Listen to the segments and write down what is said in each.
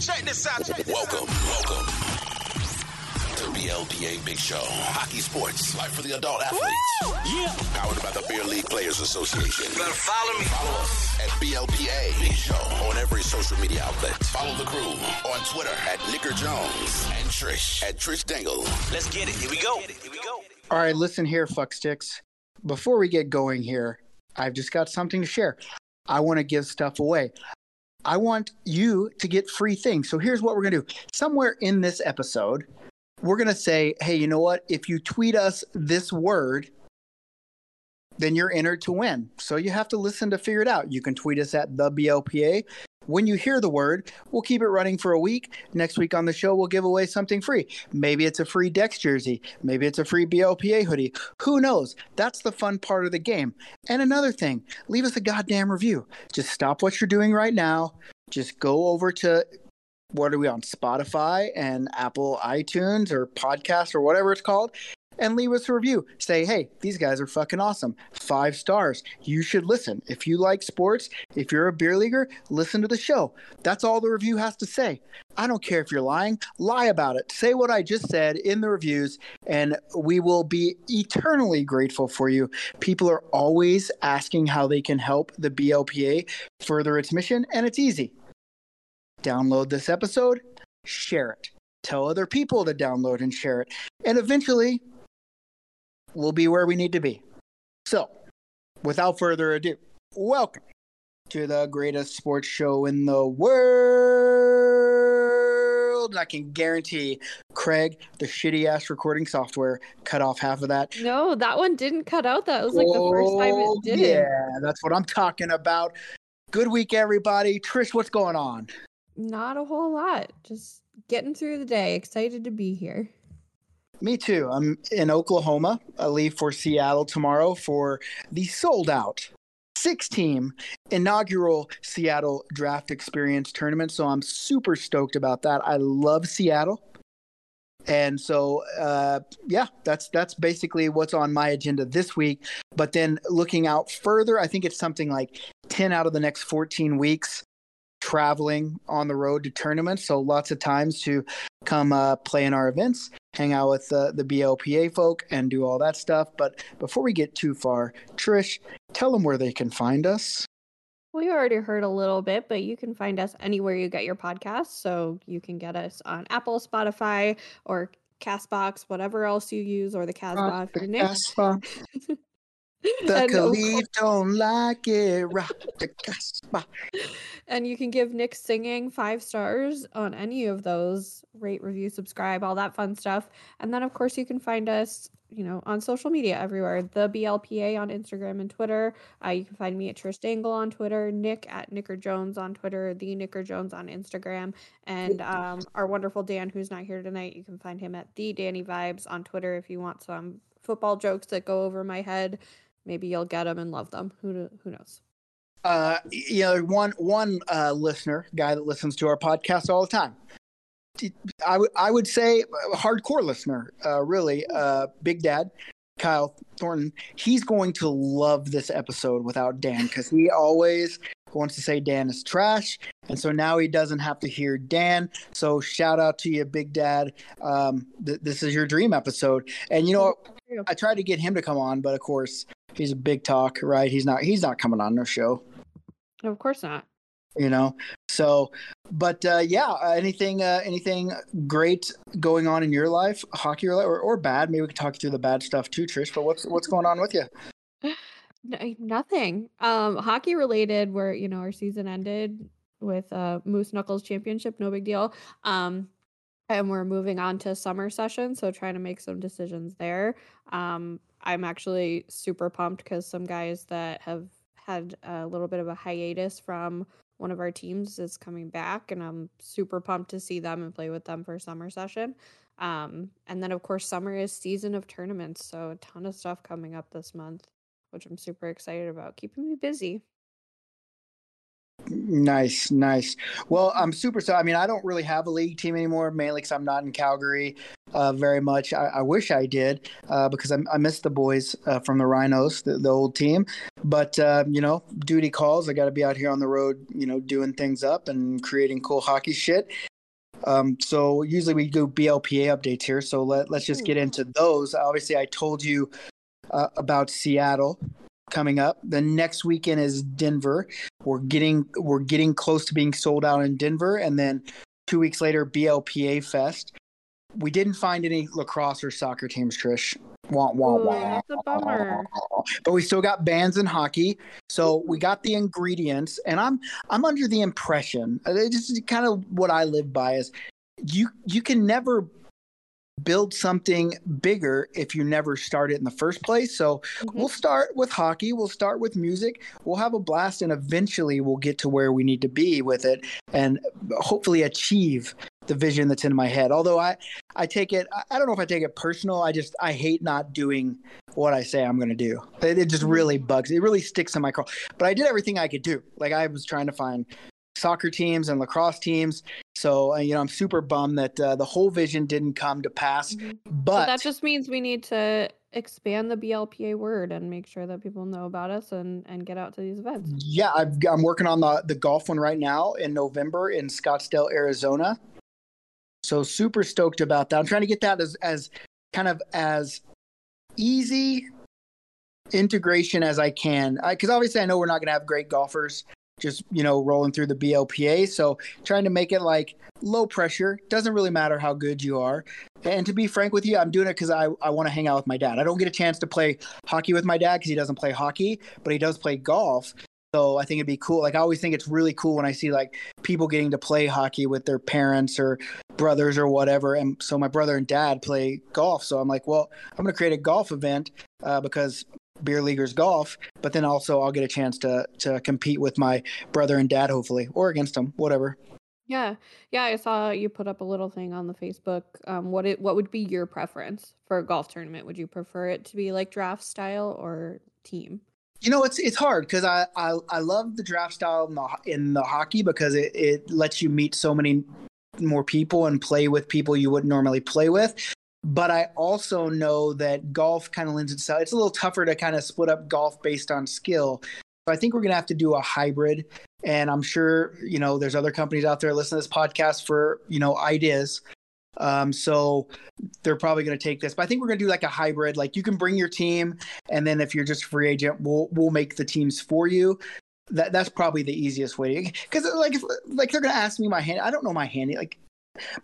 Check this out. Welcome, welcome to BLPA Big Show. Hockey sports, life for the adult athletes. Yeah. Powered by the Beer League Players Association. Better follow me. Follow us at BLPA Big Show on every social media outlet. Follow the crew on Twitter at Nicker Jones and Trish at Trish Dangle. Let's get it. Here we go. Here we go. All right, listen here, fucksticks. Before we get going here, I've just got something to share. I want to give stuff away. I want you to get free things. So here's what we're going to do. Somewhere in this episode, we're going to say, hey, you know what? If you tweet us this word, then you're entered to win. So you have to listen to figure it out. You can tweet us at the BLPA. When you hear the word, we'll keep it running for a week. Next week on the show, we'll give away something free. Maybe it's a free Dex jersey. Maybe it's a free BLPA hoodie. Who knows? That's the fun part of the game. And another thing, leave us a goddamn review. Just stop what you're doing right now. Just go over to what are we on Spotify and Apple iTunes or podcast or whatever it's called and leave us a review. Say, hey, these guys are fucking awesome. Five stars. You should listen. If you like sports, if you're a beer leaguer, listen to the show. That's all the review has to say. I don't care if you're lying, lie about it. Say what I just said in the reviews, and we will be eternally grateful for you. People are always asking how they can help the BLPA further its mission, and it's easy. Download this episode, share it, tell other people to download and share it, and eventually we'll be where we need to be. So, without further ado, welcome to the greatest sports show in the world. I can guarantee Craig, the shitty ass recording software, cut off half of that. No, that one didn't cut out. That was like the first time Oh, it did. Yeah, that's what I'm talking about. Good week, everybody. Trish, what's going on? Not a whole lot. Just getting through the day. Excited to be here. Me too. I'm in Oklahoma. I leave for Seattle tomorrow for the sold out six team inaugural Seattle Draft Experience tournament. So I'm super stoked about that. I love Seattle. And so, uh, yeah, that's that's basically what's on my agenda this week. But then looking out further, I think it's something like ten out of the next fourteen weeks traveling on the road to tournaments. So lots of times to come uh, play in our events, hang out with uh, the BLPA folk, and do all that stuff. But before we get too far, Trish, tell them where they can find us. We already heard a little bit, but you can find us anywhere you get your podcasts. So you can get us on Apple, Spotify, or Castbox, whatever else you use, or the Casbah if the you're Casbah. The Khalif don't like it. Rock the Casbah. And you can give Nick singing five stars on any of those. Rate, review, subscribe, all that fun stuff. And then, of course, you can find us, you know, on social media everywhere. The BLPA on Instagram and Twitter. Uh, you can find me at Trish Dangle on Twitter, Nick at Nicker Jones on Twitter, the Nicker Jones on Instagram, and um, our wonderful Dan, who's not here tonight. You can find him at the Danny Vibes on Twitter if you want some football jokes that go over my head. Maybe you'll get them and love them. Who who knows? Uh, you know, one one uh, listener, guy that listens to our podcast all the time. I would I would say a hardcore listener, uh, really. Uh, Big Dad, Kyle Thornton. He's going to love this episode without Dan because he always wants to say Dan is trash, and so now he doesn't have to hear Dan. So shout out to you, Big Dad. Um, th- this is your dream episode, and you know? I tried to get him to come on, but of course he's a big talk, right? He's not. He's not coming on no show, Of course not. you know. So, but uh, yeah, uh, anything, uh, anything great going on in your life, hockey or, or bad? Maybe we could talk through the bad stuff too, Trish. But what's what's going on with you? Nothing. Um, hockey related. Where you know our season ended with uh Moose Knuckles Championship. No big deal. Um, and we're moving on to summer session, so trying to make some decisions there. Um, I'm actually super pumped because some guys that have had a little bit of a hiatus from one of our teams is coming back, and I'm super pumped to see them and play with them for summer session. Um, and then of course summer is season of tournaments, so a ton of stuff coming up this month which I'm super excited about, keeping me busy. Nice, nice. Well, I'm super so. I mean, I don't really have a league team anymore, mainly because I'm not in Calgary uh, very much. I, I wish I did uh, because I, I miss the boys uh, from the Rhinos, the, the old team. But uh, you know, duty calls. I got to be out here on the road, you know, doing things up and creating cool hockey shit. Um, so usually we do BLPA updates here. So let let's just get into those. Obviously, I told you uh, about Seattle coming up. The next weekend is Denver. We're getting we're getting close to being sold out in Denver, and then two weeks later, BLPA Fest. We didn't find any lacrosse or soccer teams, Trish. Wah, wah, Ooh, wah. that's a bummer. But we still got bands and hockey, so we got the ingredients. And I'm I'm under the impression, uh, this is kind of what I live by is you you can never build something bigger if you never start it in the first place. So Mhm. we'll start with hockey, we'll start with music, we'll have a blast, and eventually we'll get to where we need to be with it and hopefully achieve the vision that's in my head. Although I, I take it, I- I don't know if I take it personal. I just, I hate not doing what I say I'm going to do. It, it just really bugs. It really sticks in my craw. But I did everything I could do. Like I was trying to find soccer teams and lacrosse teams. So, uh, you know, I'm super bummed that uh, the whole vision didn't come to pass. Mhm. But But that just means we need to expand the BLPA word and make sure that people know about us and and get out to these events. Yeah, I've, I'm working on the the golf one right now in November in Scottsdale, Arizona. So super stoked about that. I'm trying to get that as as kind of as easy integration as I can, because obviously I know we're not going to have great golfers just you know rolling through the BLPA. So trying to make it like low pressure doesn't really matter how good you are. And to be frank with you, I'm doing it because I, I want to hang out with my dad. I don't get a chance to play hockey with my dad because he doesn't play hockey, but he does play golf. So I think it'd be cool. Like I always think it's really cool when I see like people getting to play hockey with their parents or brothers or whatever. And so my brother and dad play golf. So I'm like, well, I'm going to create a golf event uh, because beer leaguers golf, but then also I'll get a chance to to compete with my brother and dad, hopefully, or against them, whatever. Yeah, yeah. I saw you put up a little thing on the Facebook. Um, what it what would be your preference for a golf tournament? Would you prefer it to be like draft style or team? You know, it's it's hard because I, I I love the draft style in the in the hockey because it it lets you meet so many more people and play with people you wouldn't normally play with. But I also know that golf kind of lends itself. It's a little tougher to kind of split up golf based on skill. So I think we're gonna have to do a hybrid. And I'm sure you know there's other companies out there listening to this podcast for you know ideas. Um, so they're probably going to take this, but I think we're going to do like a hybrid. Like you can bring your team, and then if you're just a free agent, we'll we'll make the teams for you. That that's probably the easiest way to because like like they're going to ask me my hand. I don't know my handy like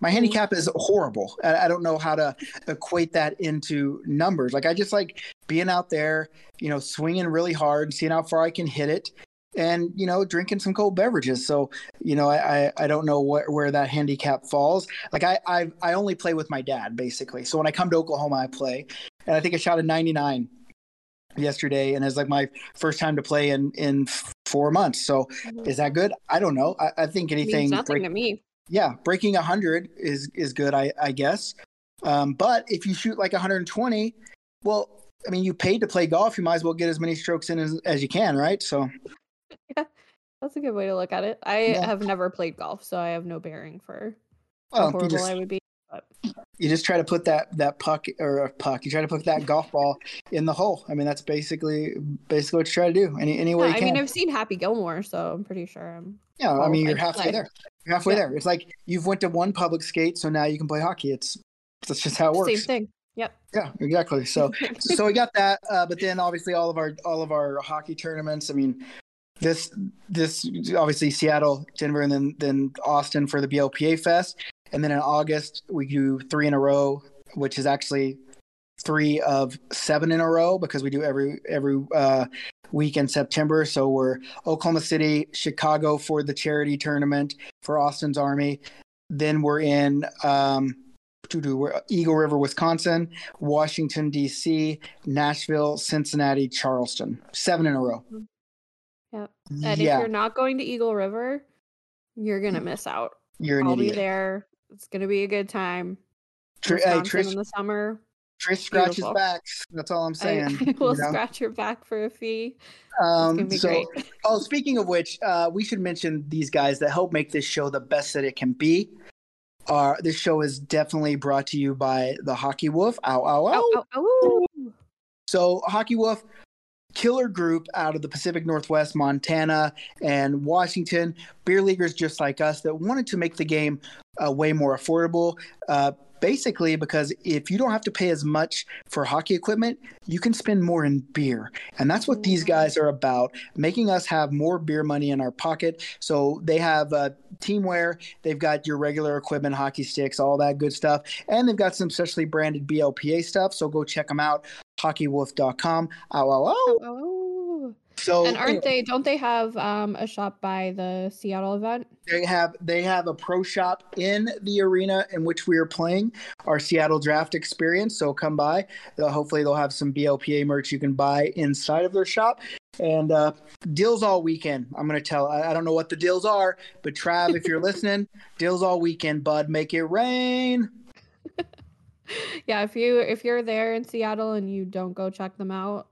my mm-hmm. handicap is horrible. I, I don't know how to equate that into numbers. Like I just like being out there, you know, swinging really hard, seeing how far I can hit it, and you know, drinking some cold beverages. So you know, I I, I don't know where where that handicap falls. Like I I I only play with my dad basically. So when I come to Oklahoma, I play, and I think I shot a 99 yesterday, and it's like my first time to play in in four months. So mm-hmm. is that good? I don't know. I, I think anything nothing break- to me. Yeah, breaking 100 is is good, I I guess. Um, but if you shoot like 120, well, I mean, you paid to play golf, you might as well get as many strokes in as, as you can, right? So yeah, That's a good way to look at it. I Yeah. have never played golf, so I have no bearing for how well, you horrible just I would be. You just try to put that that puck or a puck, you try to put that golf ball in the hole. I mean, that's basically basically what you try to do. Any any way yeah, you I mean, I've seen Happy Gilmore, so I'm pretty sure I'm. yeah, I mean, you're halfway play. there. You're halfway Yeah. there. It's like you've went to one public skate, so now you can play hockey. It's that's just how it works. Same thing. Yep. Yeah, exactly. So so we got that, uh, but then obviously all of our all of our hockey tournaments. I mean, this this obviously Seattle, Denver, and then then Austin for the BLPA Fest, and then in August we do three in a row, which is actually three of seven in a row because we do every every uh, week in September. So we're Oklahoma City, Chicago for the charity tournament for Austin's Army. Then we're in um, we're Eagle River, Wisconsin, Washington D.C., Nashville, Cincinnati, Charleston. Seven in a row. Yep. And yeah, if you're not going to Eagle River, you're gonna miss out. you're an I'll be there. It's gonna be a good time. Tr- hey, Trish, in the summer. Trish scratches Beautiful. backs. That's all I'm saying. I will you know? scratch your back for a fee. Um, so, great. oh, speaking of which, uh, we should mention these guys that help make this show the best that it can be. Uh, this show is definitely brought to you by the Hockey Wolf. Ow, ow, ow. Oh, oh, oh. So, Hockey Wolf, killer group out of the Pacific Northwest, Montana, and Washington. Beer leaguers just like us that wanted to make the game uh, way more affordable. Uh, basically, because if you don't have to pay as much for hockey equipment, you can spend more in beer. And that's what these guys are about, making us have more beer money in our pocket. So they have uh, teamwear, they've got your regular equipment, hockey sticks, all that good stuff. And they've got some specially branded BLPA stuff. So go check them out, hockeywolf.com. Ow, ow, ow. Oh. So And aren't they? Don't they have um, a shop by the Seattle event? they have they have a pro shop in the arena in which we are playing our Seattle Draft experience. So come by. Uh, hopefully they'll have some BLPA merch you can buy inside of their shop. And uh, deals all weekend. I'm gonna tell. I, I don't know what the deals are, but Trav, if you're listening, deals all weekend, bud. Make it rain. Yeah, if you if you're there in Seattle and you don't go check them out,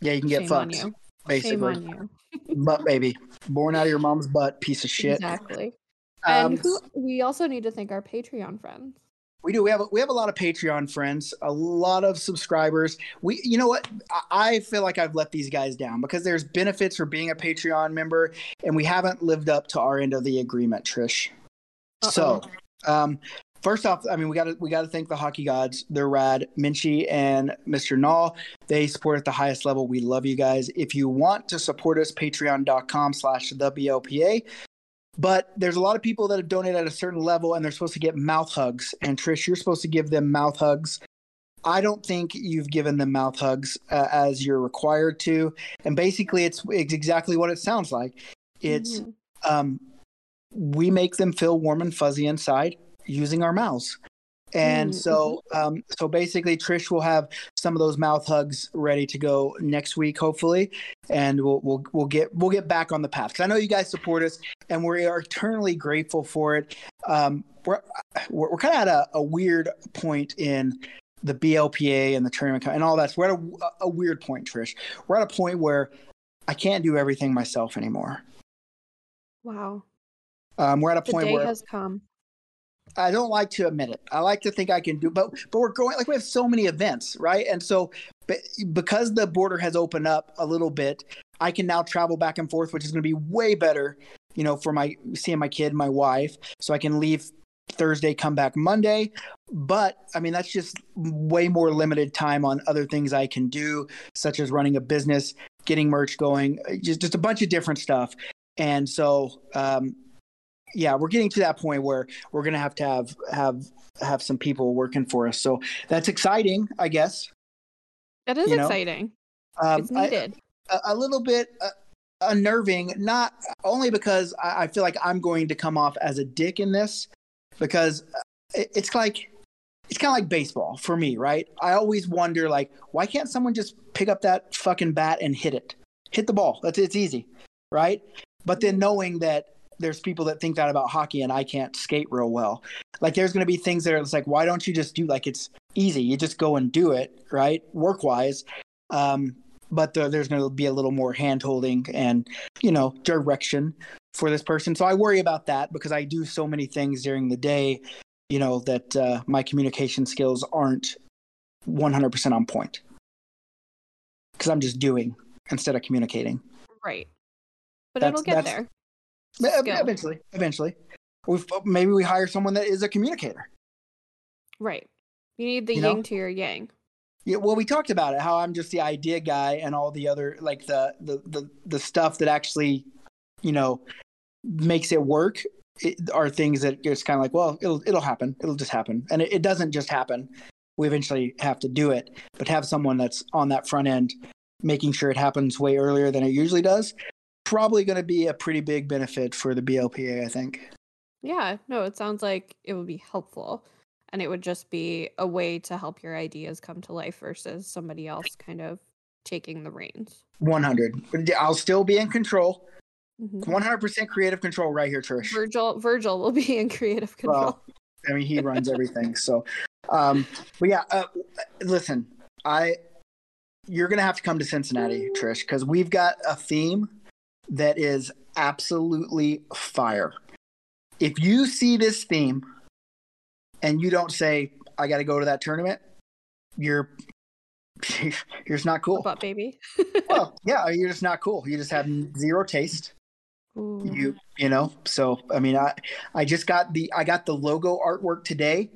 Yeah, you can get fucked. you. Basically, Shame on you. butt baby, born out of your mom's butt, piece of shit. Exactly. Um, And who, we also need to thank our Patreon friends. We do. We have a, we have a lot of Patreon friends, a lot of subscribers. We, you know what? I- I feel like I've let these guys down because there's benefits for being a Patreon member, and we haven't lived up to our end of the agreement, Trish. So, um, first off, I mean, we got to we got to thank the hockey gods. They're rad. Minchie and Mr. Null, they support at the highest level. We love you guys. If you want to support us, patreon.com slash the BLPA. But there's a lot of people that have donated at a certain level and they're supposed to get mouth hugs. And Trish, you're supposed to give them mouth hugs. I don't think you've given them mouth hugs uh, as you're required to. And basically, it's, it's exactly what it sounds like. It's Mhm. um, we make them feel warm and fuzzy inside using our mouths. And Mm, so, um, so basically, Trish will have some of those mouth hugs ready to go next week, hopefully, and we'll we'll we'll get we'll get back on the path. Because I know you guys support us, and we are eternally grateful for it. Um, we're we're, we're kind of at a, a weird point in the BLPA and the tournament and all that. So we're at a, a weird point, Trish. We're at a point where I can't do everything myself anymore. Wow. Um, we're at a The point day where has come. I don't like to admit it. I like to think I can do, but but we're going like we have so many events, right? And so be- because the border has opened up a little bit, I can now travel back and forth, which is going to be way better, you know, for my seeing my kid, my wife, so I can leave Thursday, come back Monday. But I mean, that's just way more limited time on other things I can do, such as running a business, getting merch going, just just a bunch of different stuff. And so, um, yeah, we're getting to that point where we're gonna have to have have have some people working for us. So that's exciting, I guess. That is you know, exciting. Um, it's needed. a, a little bit uh, unnerving, not only because I, I feel like I'm going to come off as a dick in this, because it, it's like it's kind of like baseball for me, right? I always wonder, like, why can't someone just pick up that fucking bat and hit it, hit the ball? That's it's easy, right? But then knowing that there's people that think that about hockey and I can't skate real well. Like there's going to be things that are it's like, why don't you just do like it's easy? You just go and do it, right? Work wise. Um, but the, there's going to be a little more hand holding and, you know, direction for this person. So I worry about that because I do so many things during the day, you know, that uh, my communication skills aren't 100% on point because I'm just doing instead of communicating. Right. But That's- it'll get there. Skill. Uh, eventually, eventually. We've, uh, maybe we hire someone that is a communicator. Right. You need the You know? to your yang. Yeah, well, we talked about it. How I'm just the idea guy, and all the other like the the the, the stuff that actually, you know, makes it work it, are things that it's kind of like, well, it'll it'll happen. It'll just happen, and it, it doesn't just happen. We eventually have to do it, but have someone that's on that front end, making sure it happens way earlier than it usually does, probably going to be a pretty big benefit for the BLPA. I think. Yeah. No, it sounds like it would be helpful. And it would just be a way to help your ideas come to life versus somebody else kind of taking the reins. 100. I'll still be in control. Mhm. 100% creative control right here, Trish. Virgil Virgil will be in creative control. Well, I mean, he runs everything. So, Um, but yeah, uh, listen, I you're gonna have to come to Cincinnati, Trish, because we've got a theme that is absolutely fire. If you see this theme and you don't say, "I got to go to that tournament," you're you're just not cool. But baby. well, yeah, you're just not cool. You just have zero taste. Ooh. You you know. So I mean, I I just got the I got the logo artwork today.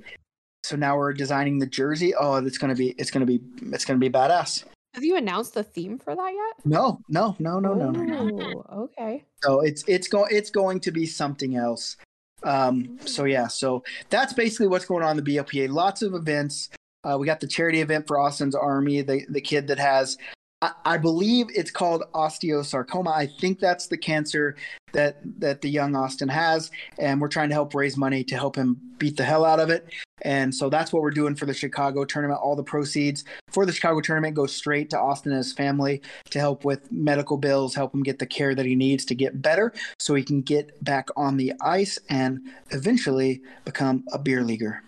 So now we're designing the jersey. Oh, it's gonna be it's gonna be it's gonna be badass. Have you announced the theme for that yet? No, no, no, no, no, no. Ooh, okay. So it's it's going it's going to be something else. Um, so yeah, so that's basically what's going on in the BLPA. Lots of events. Uh, we got the charity event for Austin's Army, the the kid that has, I, I believe it's called osteosarcoma. I think that's the cancer that that the young Austin has, and we're trying to help raise money to help him beat the hell out of it. And so that's what we're doing for the Chicago tournament. All the proceeds for the Chicago tournament go straight to Austin and his family to help with medical bills, help him get the care that he needs to get better so he can get back on the ice and eventually become a beer leaguer.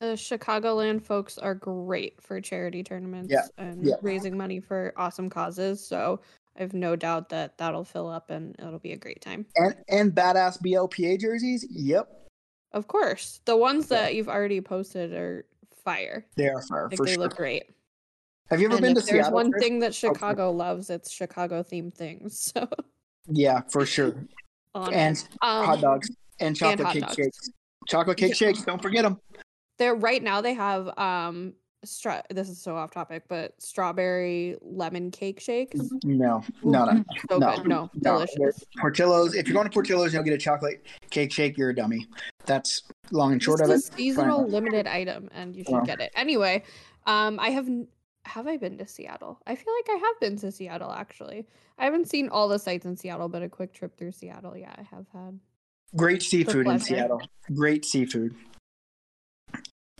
The Chicagoland folks are great for charity tournaments Yeah, and yeah. raising money for awesome causes. So I have no doubt that that'll fill up and it'll be a great time. And and badass BLPA jerseys. Yep, Of course, the ones Yeah. that you've already posted are fire. they are fire Like they sure. look great. Have you ever And been to if there's Seattle? one Chris? thing that sorry. Chicago loves, it's Chicago themed things. So Yeah, for sure. And. Um, hot dogs and chocolate hot cake dogs. shakes. Chocolate cake Yeah. shakes. Don't forget them. They're right now they have um stra- this is so off topic, but strawberry lemon cake shakes. No, no, no. So No, good. No, no. delicious. Portillo's. If you're going to Portillo's, you'll get a chocolate cake shake. You're a dummy. That's long and short of it. It's of a it. seasonal limited item and you should Well. get it. Anyway, um I have have I been to Seattle? I feel like I have been to Seattle actually. I haven't seen all the sites in Seattle, but a quick trip through Seattle, yeah, I have had. Great seafood in. Seattle. Great seafood.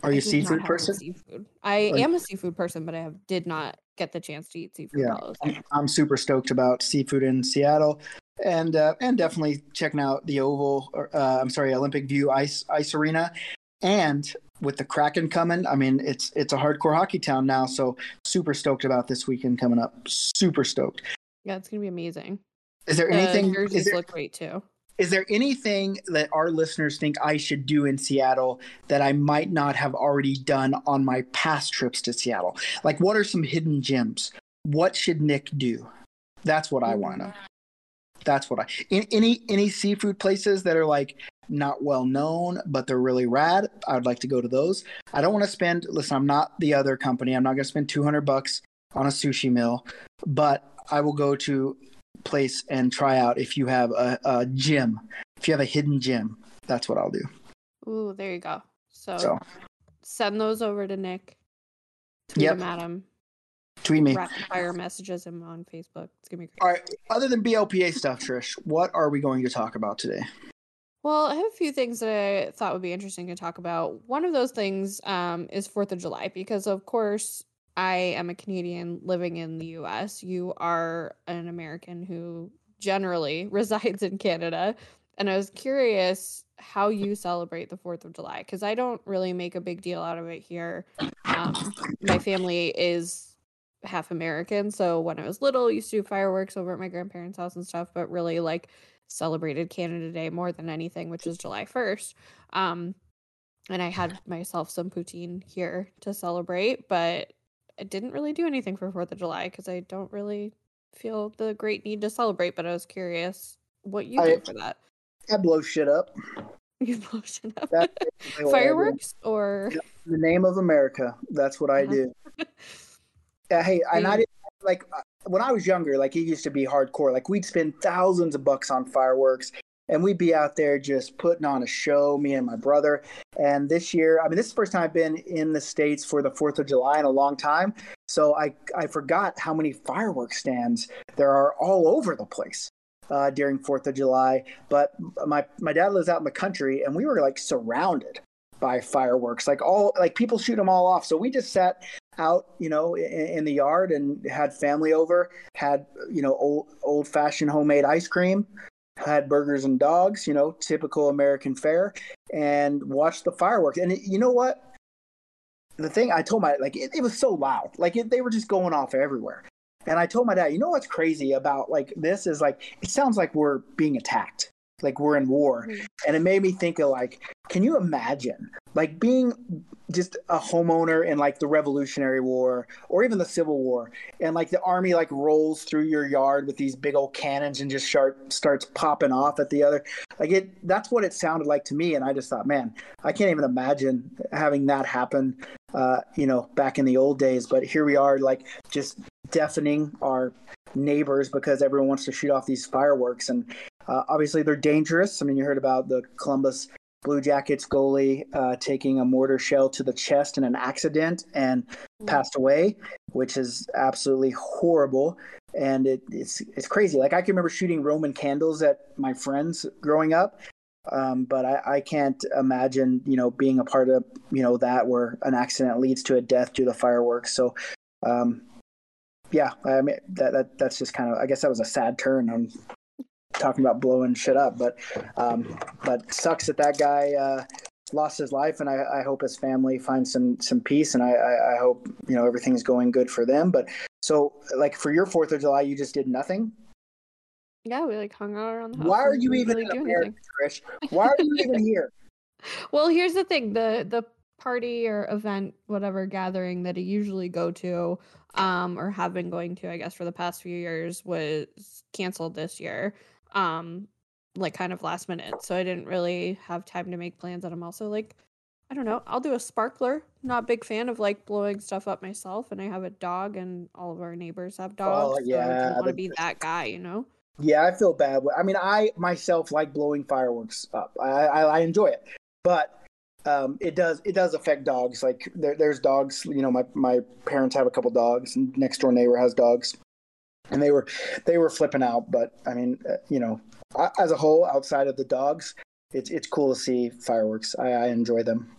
Are you a seafood person? Seafood. I Or- am a seafood person, but I have did not get the chance to eat seafood. Yeah. while I was there. I'm super stoked about seafood in Seattle, and uh, and definitely checking out the Oval. Or, uh, I'm sorry, Olympic View Ice Ice Arena, and with the Kraken coming, I mean it's it's a hardcore hockey town now. So super stoked about this weekend coming up. Super stoked. Yeah, it's gonna be amazing. Is there The anything? jerseys Is there, look great too. Is there anything that our listeners think I should do in Seattle that I might not have already done on my past trips to Seattle? Like, what are some hidden gems? What should Nick do? That's what I want to know. That's what I. Any any seafood places that are like not well known, but they're really rad. I would like to go to those. I don't want to spend. Listen, I'm not the other company. I'm not going to spend 200 bucks on a sushi meal, but I will go to place and try out if you have a, a gym. If you have a hidden gym, that's what I'll do. Ooh, there you go. So, So send those over to Nick. Tweet Yep. him. tweet me. Rapid fire messages him on Facebook. It's gonna be great. All right. Other than BLPA stuff, Trish, what are we going to talk about today? Well, I have a few things that I thought would be interesting to talk about. One of those things um, is Fourth of July, because of course I am a Canadian living in the U.S. You are an American who generally resides in Canada, and I was curious how you celebrate the Fourth of July because I don't really make a big deal out of it here. Um, my family is half American, so when I was little, used to do fireworks over at my grandparents' house and stuff, but really like celebrated Canada Day more than anything, which is July 1st. Um, and I had myself some poutine here to celebrate, but I didn't really do anything for 4th of July because I don't really feel the great need to celebrate. But I was curious what you I- do for that. I blow shit up. You blow shit up. That's basically what I do. Fireworks or the name of America. That's what I Uh-huh. do. Yeah, hey, and I didn't like uh, when I was younger. Like it used to be hardcore. Like we'd spend thousands of bucks on fireworks, and we'd be out there just putting on a show. Me and my brother. And this year, I mean, this is the first time I've been in the states for the Fourth of July in a long time. So I I forgot how many fireworks stands there are all over the place. Uh, during Fourth of July, but my my dad lives out in the country, and we were like surrounded by fireworks, like all like people shoot them all off. So we just sat out, you know, in, in the yard and had family over, had you know old old fashioned homemade ice cream, had burgers and dogs, you know, typical American fare, and watched the fireworks. And it, you know what? the thing I told my like it, it was so loud, like it, they were just going off everywhere. And I told my dad, you know what's crazy about like this is like it sounds like we're being attacked, like we're in war, Mhm. and it made me think of like, can you imagine like being just a homeowner in like the Revolutionary War or even the Civil War, and like the army like rolls through your yard with these big old cannons and just start starts popping off at the other, like it. That's what it sounded like to me, and I just thought, man, I can't even imagine having that happen. Uh, you know, back in the old days, but here we are, like just deafening our neighbors because everyone wants to shoot off these fireworks, and uh, obviously they're dangerous. I mean, you heard about the Columbus Blue Jackets goalie uh, taking a mortar shell to the chest in an accident and Mm. passed away, which is absolutely horrible. And it, it's it's crazy. Like I can remember shooting Roman candles at my friends growing up, um, but I, I can't imagine you know being a part of you know that where an accident leads to a death due to fireworks. So. Um, yeah, I mean that, that that's just kind of I guess that was a sad turn on talking about blowing shit up, but um, but sucks that that guy uh, lost his life, and I, I hope his family finds some some peace, and I, I, I hope you know everything's going good for them. But so like for your Fourth of July, you just did nothing. Yeah, we like hung out around the house. Why are you even really in America. Trish? Why are you even here? Well, here's the thing: the the party or event, whatever gathering that I usually go to, um, or have been going to, I guess, for the past few years, was canceled this year. Um, like kind of last minute, so I didn't really have time to make plans. And I'm also like, I don't know, I'll do a sparkler. Not a big fan of like blowing stuff up myself, and I have a dog, and all of our neighbors have dogs. so I yeah, don't want to be that guy, you know. Yeah, I feel bad. I mean, I myself like blowing fireworks up. I I, I enjoy it, but um, it does it does affect dogs. Like there, there's dogs. You know, my my parents have a couple dogs, and next door neighbor has dogs, and they were they were flipping out. But I mean, uh, you know, as a whole, outside of the dogs, it's it's cool to see fireworks. I, I enjoy them.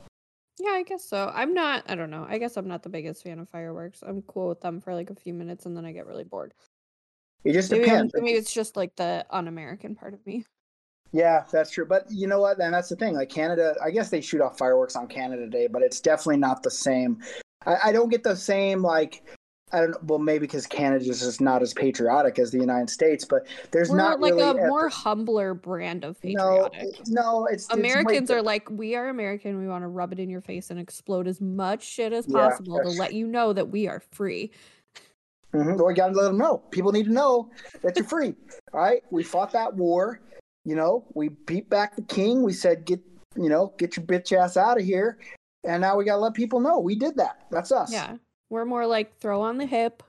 Yeah, I guess so. I'm not, I don't know. I guess I'm not the biggest fan of fireworks. I'm cool with them for like a few minutes and then I get really bored. It just Maybe, depends. maybe it's just like the un American part of me. Yeah, that's true. But you know what? And that's the thing. Like Canada, I guess they shoot off fireworks on Canada Day, but it's definitely not the same. I, I don't get the same like. I don't know. Well, maybe because Canada is just not as patriotic as the United States, but there's We're not like really a more humbler brand of patriotic. no. It's it's Americans are like, we are American. We want to rub it in your face and explode as much shit as Yeah, possible to let you know that we are free. Mhm. Well, you got to let them know. People need to know that you're free. All right, we fought that war. You know, we beat back the king. We said, get you know, get your bitch ass out of here. And now we got to let people know we did that. That's us. Yeah. We're more like throw on the hip,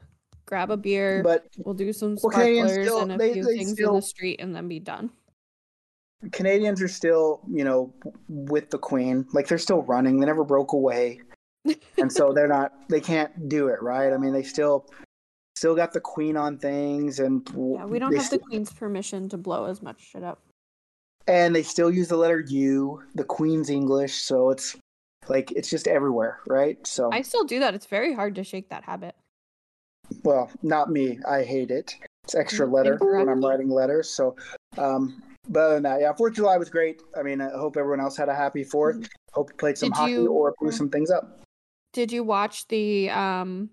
grab a beer, But we'll do some Well, sparklers still- and a they- few they things in the street and then be done. Canadians are still, you know, with the Queen. Like they're still running. They never broke away, and so they're not. They can't do it, right? I mean, they still, still got the Queen on things, and Yeah, we don't have the queen's permission to blow as much shit up. and they still use the letter U, the Queen's English. So it's like it's just everywhere, right? So I still do that. It's very hard to shake that habit. well, not me. I hate it. It's extra Mm, letter when I'm writing letters. So, um, but other than that, yeah, Fourth of July was great. I mean, I hope everyone else had a happy Fourth. Hope you played some Did hockey you- or blew some things up. Did you watch the um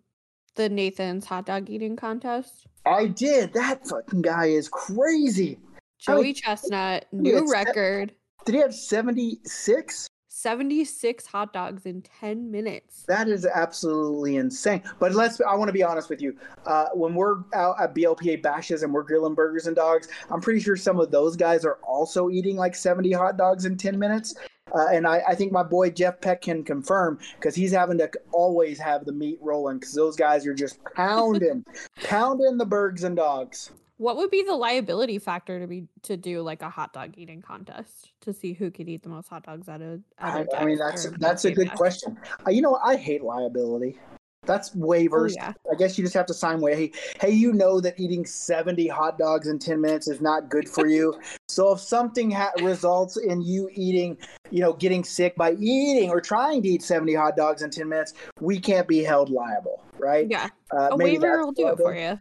the Nathan's hot dog eating contest? I did. That fucking guy is crazy. Joey many- Chestnut, new record, Did he have 76? 76 hot dogs in 10 minutes. That is absolutely insane. But let's, I want to be honest with you. Uh, when we're out at BLPA bashes and we're grilling burgers and dogs, I'm pretty sure some of those guys are also eating like 70 hot dogs in 10 minutes. Uh, and I, I think my boy Jeff Peck can confirm because he's having to always have the meat rolling because those guys are just pounding, pounding the burgers and dogs. What would be the liability factor to be to do like a hot dog eating contest to see who could eat the most hot dogs at a at I, a I mean, that's or that's a good question. Uh, you know. I hate liability. That's waivers. Oh, yeah. I guess you just have to sign way. Hey, hey, you know that eating seventy hot dogs in ten minutes is not good for you. so if something ha- results in you eating, you know, getting sick by eating or trying to eat seventy hot dogs in ten minutes, we can't be held liable, right? Yeah, Uh, a waiver will do it for you.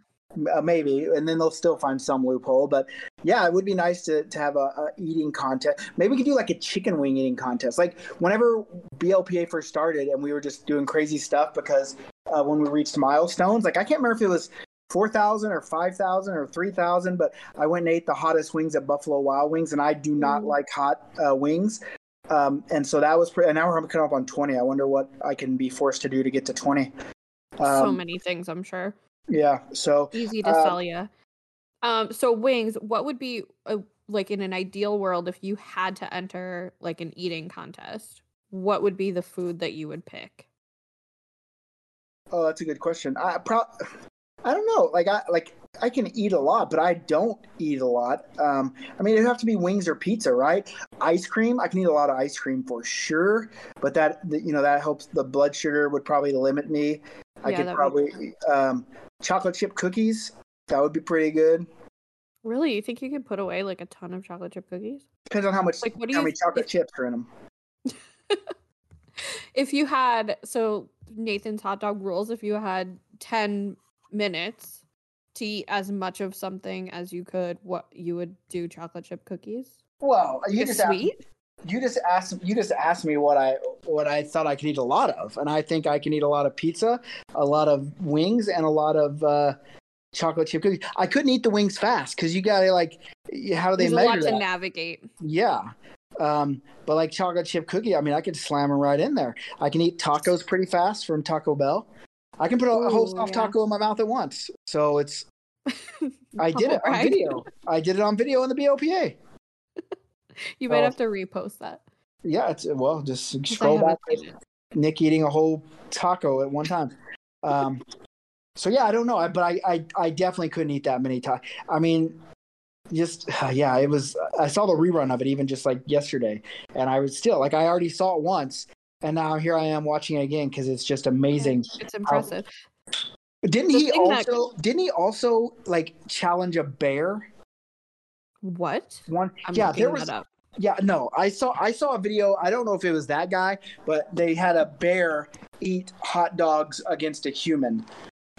Uh, maybe, and then they'll still find some loophole. But yeah, it would be nice to, to have a, a eating contest. Maybe we could do like a chicken wing eating contest. Like whenever BLPA first started, and we were just doing crazy stuff because uh, when we reached milestones, like I can't remember if it was four thousand or five thousand or three thousand, but I went and ate the hottest wings at Buffalo Wild Wings, and I do not Mm. like hot uh, wings. Um, and so that was, pretty. and now we're coming up on 20. I wonder what I can be forced to do to get to 20. so Um, many things, I'm sure. Yeah. So Easy to uh, sell you. Um, so wings, what would be a, like in an ideal world if you had to enter like an eating contest? What would be the food that you would pick? Oh, that's a good question. I pro- I don't know. Like I like I can eat a lot, but I don't eat a lot. Um, I mean, it'd have to be wings or pizza, right? Ice cream. I can eat a lot of ice cream for sure, but that that, you know that helps. The blood sugar would probably limit me. I Yeah, could probably um, chocolate chip cookies. That would be pretty good. Really, you think you could put away like a ton of chocolate chip cookies? Depends on how much Like, what how many chocolate if- chips are in them. If you had so Nathan's hot dog rules, if you had 10 minutes to eat as much of something as you could, what you would do chocolate chip cookies? Well, are you just asked, sweet? You just asked you just asked me what I what I thought I could eat a lot of, and I think I can eat a lot of pizza, a lot of wings, and a lot of uh, chocolate chip cookies. I couldn't eat the wings fast because you gotta like, how do they There's a measure lot to that? navigate. yeah, um, but like chocolate chip cookie, I mean, I could slam them right in there. I can eat tacos pretty fast from Taco Bell. I can put a, a whole Ooh, soft yeah. taco in my mouth at once. So it's I did it on video. I did it on video in the BLPA. You might have to repost that. Yeah, it's well, just scroll back. haven't seen it. Nick eating a whole taco at one time. Um, so yeah, I don't know, I- but I, I, I definitely couldn't eat that many times. I mean, just yeah, it was. I saw the rerun of it even just like yesterday, and I was still like I already saw it once, and now here I am watching it again because it's just amazing. It's impressive. Didn't The he thing that- also? Didn't he also like challenge a bear? What? One, I'm yeah, there was. Yeah, no, I saw I saw a video. I don't know if it was that guy, but they had a bear eat hot dogs against a human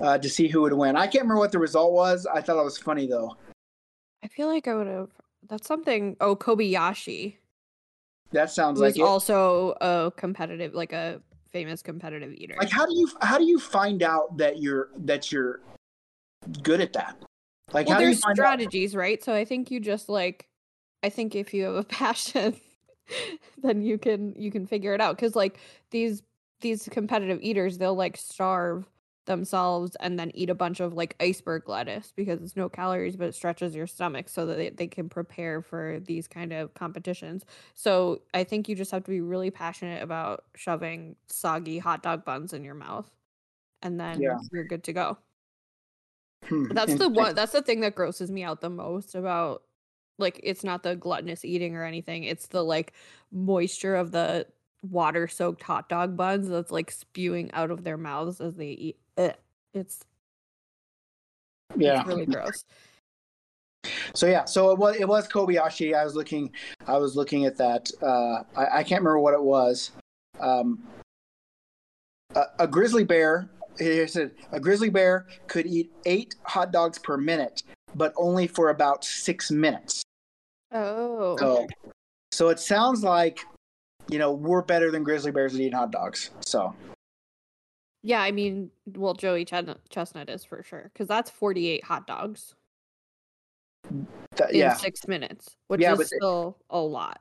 uh, to see who would win. I can't remember what the result was. I thought it was funny though. I feel like I would have. That's something. Oh, Kobayashi, That sounds like it. also a competitive, like a famous competitive eater. Like how do you how do you find out that you're that you're good at that? Like well, how do you there's find out? strategies, right? So I think you just like, I think if you have a passion, then you can you can figure it out. Because like these these competitive eaters, they'll like starve themselves and then eat a bunch of like iceberg lettuce because it's no calories but it stretches your stomach so that they, they can prepare for these kind of competitions so i think you just have to be really passionate about shoving soggy hot dog buns in your mouth and then Yeah. you're good to go Hmm, that's the one that's the thing that grosses me out the most about like it's not the gluttonous eating or anything it's the like moisture of the water soaked hot dog buns that's like spewing out of their mouths as they eat it it's, Yeah. it's really gross So yeah, so it was it was Kobayashi. I was looking I was looking at that. Uh, I, I can't remember what it was. Um, a, a grizzly bear. He said a grizzly bear could eat eight hot dogs per minute, but only for about six minutes. Oh. So, so it sounds like you know we're better than grizzly bears at eating hot dogs. So. Yeah i mean well joey Chestnut, chestnut is for sure because that's 48 hot dogs. That, in yeah, six minutes which Yeah, is still a lot.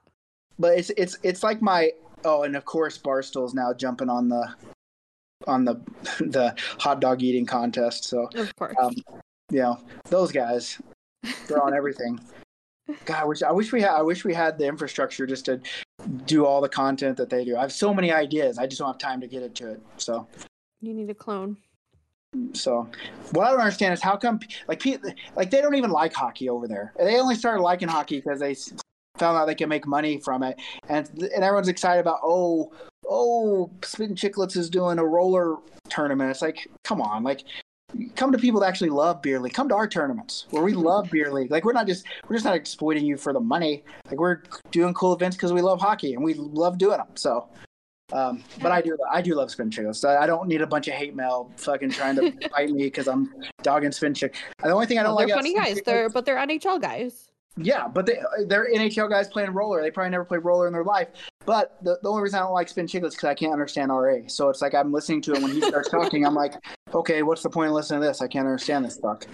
But it's it's it's like my oh, and of course Barstool's now jumping on the on the the hot dog eating contest. So of course. um, know those guys they're on everything god i wish i wish we had i wish we had the infrastructure just to do all the content that they do. I have so many ideas. I just don't have time to get into it so. You need a clone. So what i don't understand is how come like like they don't even like hockey over there. They only started liking hockey because they found out they can make money from it. And and everyone's excited about oh oh Spittin' Chiclets is doing a roller tournament. It's like come on like come to people that actually love beer league come to our tournaments where we love beer league like we're not just we're just not exploiting you for the money like we're doing cool events because we love hockey and we love doing them so Um, but I do, I do love Spin Chicklets. I I don't need a bunch of hate mail fucking trying to bite me because I'm dogging Spin Chick. The only thing I don't Well, they're funny guys. They're but they're NHL guys. yeah, but they they're NHL guys playing roller. They probably never played roller in their life. But the, the only reason I don't like Spin Chicklets because I can't understand RA. So it's like I'm listening to him when he starts talking. I'm like, okay, what's the point of listening to this? I can't understand this fuck.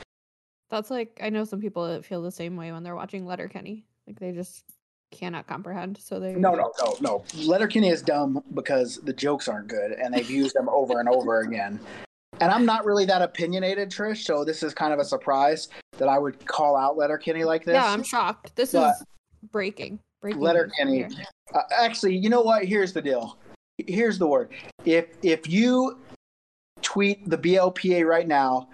That's like I know some people that feel the same way when they're watching Letterkenny. Like they just cannot comprehend. So they No, no, no, no. Letterkenny is dumb because the jokes aren't good and they've used them over and over again. And I'm not really that opinionated, Trish. So this is kind of a surprise that I would call out Letterkenny like this. Yeah, I'm shocked. This But- is breaking. Breaking. Letterkenny. Uh, actually, you know what? Here's the deal. Here's the word. If if you tweet the BLPA right now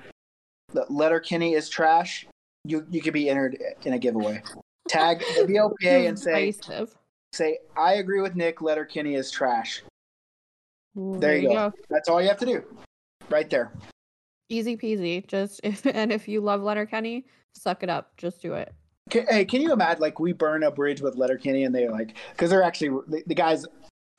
that Letterkenny is trash, you you could be entered in a giveaway. Tag the BLPA and say say I agree with Nick. Letterkenny is trash. Ooh, There you go. That's all you have to do, right there. Easy peasy. Just if and if you love Letterkenny, suck it up. Just do it. Ca- Hey, can you imagine like we burn a bridge with Letterkenny and they're like because they're actually the, the guys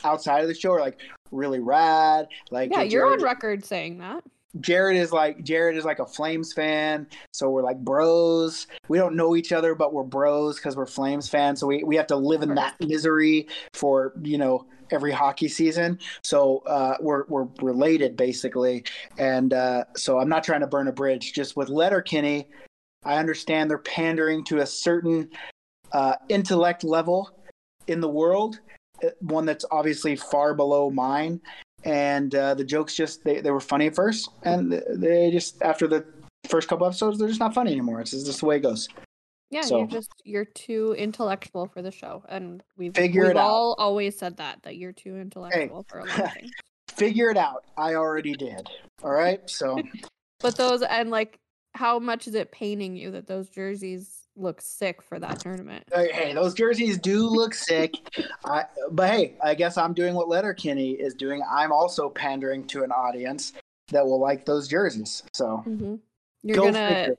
outside of the show are like really rad. Like Yeah, you're on record saying that. Jared is like Jared is like a Flames fan, so we're like bros. We don't know each other, but we're bros because we're Flames fans. So we, we have to live in that misery for you know every hockey season. So uh, we're we're related basically, and uh, so I'm not trying to burn a bridge. Just with Letterkenny, I understand they're pandering to a certain uh, intellect level in the world, one that's obviously far below mine. And uh, the jokes just they, they were funny at first. And they just after the first couple episodes they're just not funny anymore. It's just the way it goes. Yeah, So- you're just you're too intellectual for the show, and we've Figure we've it out. all always said that that you're too intellectual for a lot of things. figure it out. I already did. All right? So But those and like, how much is it paining you that those jerseys look sick for that tournament? hey, hey those jerseys do look sick. I, but hey i guess i'm doing what letterkenny is doing. I'm also pandering to an audience that will like those jerseys so. Hmm You're go gonna figure.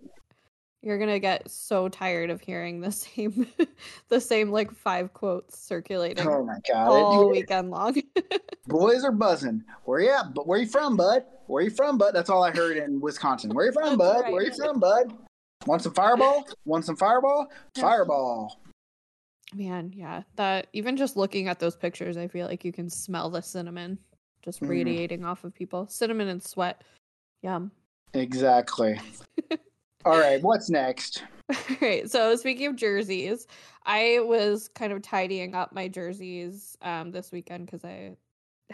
you're gonna get so tired of hearing the same the same like five quotes circulating oh my god. all It- weekend long. boys are buzzing. Where you at? But where you from bud? Where you from bud? That's all i heard in wisconsin. Where you from That's bud? where you from bud want some fireball want some fireball fireball Man, yeah. That even just looking at those pictures, I feel like you can smell the cinnamon just Mhm. radiating off of people. Cinnamon and sweat. Yum. exactly all right what's next All right. So speaking of jerseys, I was kind of tidying up my jerseys um this weekend because I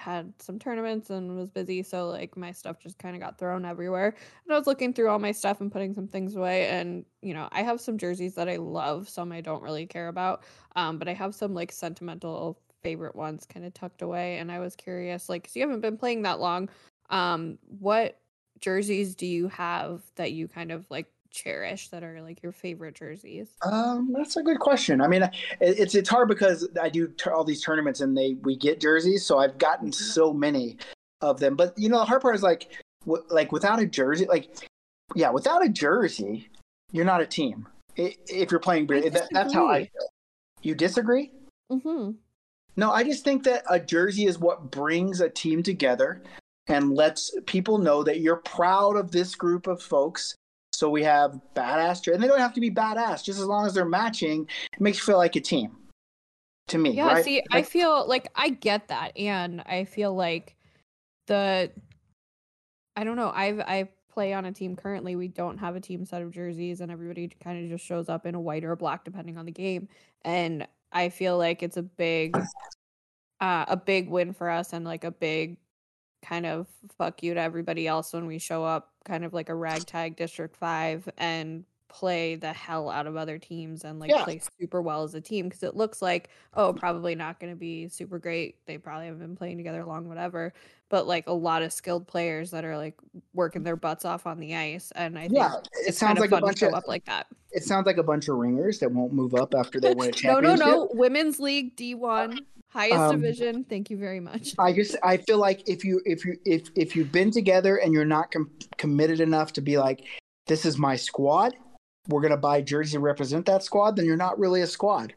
had some tournaments and was busy. So like my stuff just kind of got thrown everywhere. And I was looking through all my stuff and putting some things away. And you know, I have some jerseys that I love, some I don't really care about. Um, but I have some like sentimental favorite ones kind of tucked away. And I was curious, like, 'cause you haven't been playing that long. Um, what jerseys do you have that you kind of like cherish that are like your favorite jerseys? um that's a good question i mean it, it's it's hard because i do t- all these tournaments and they we get jerseys so i've gotten so many of them but you know the hard part is like w- like without a jersey like yeah without a jersey you're not a team if you're playing that, that's how i feel you disagree Mm-hmm. No, I just think that a jersey is what brings a team together and lets people know that you're proud of this group of folks. So we have badass, jer- and they don't have to be badass. Just as long as they're matching, it makes you feel like a team. To me, Yeah, right? see, I feel like I get that, and I feel like the I don't know. I've I play on a team currently. We don't have a team set of jerseys, and everybody kind of just shows up in a white or a black depending on the game. And I feel like it's a big, uh, a big win for us, and like a big kind of fuck you to everybody else when we show up, kind of like a ragtag District Five, and play the hell out of other teams and like Yeah. play super well as a team because it looks like oh probably not going to be super great. They probably haven't been playing together long whatever. But like a lot of skilled players that are like working their butts off on the ice and i yeah, think it sounds like a bunch show of up like that. it sounds like a bunch of ringers that won't move up after they win a no championship. no. no women's league d1 highest Um, division. Thank you very much. I just I feel like if you if you if if you've been together and you're not com- committed enough to be like this is my squad, we're gonna buy jersey to represent that squad, then you're not really a squad.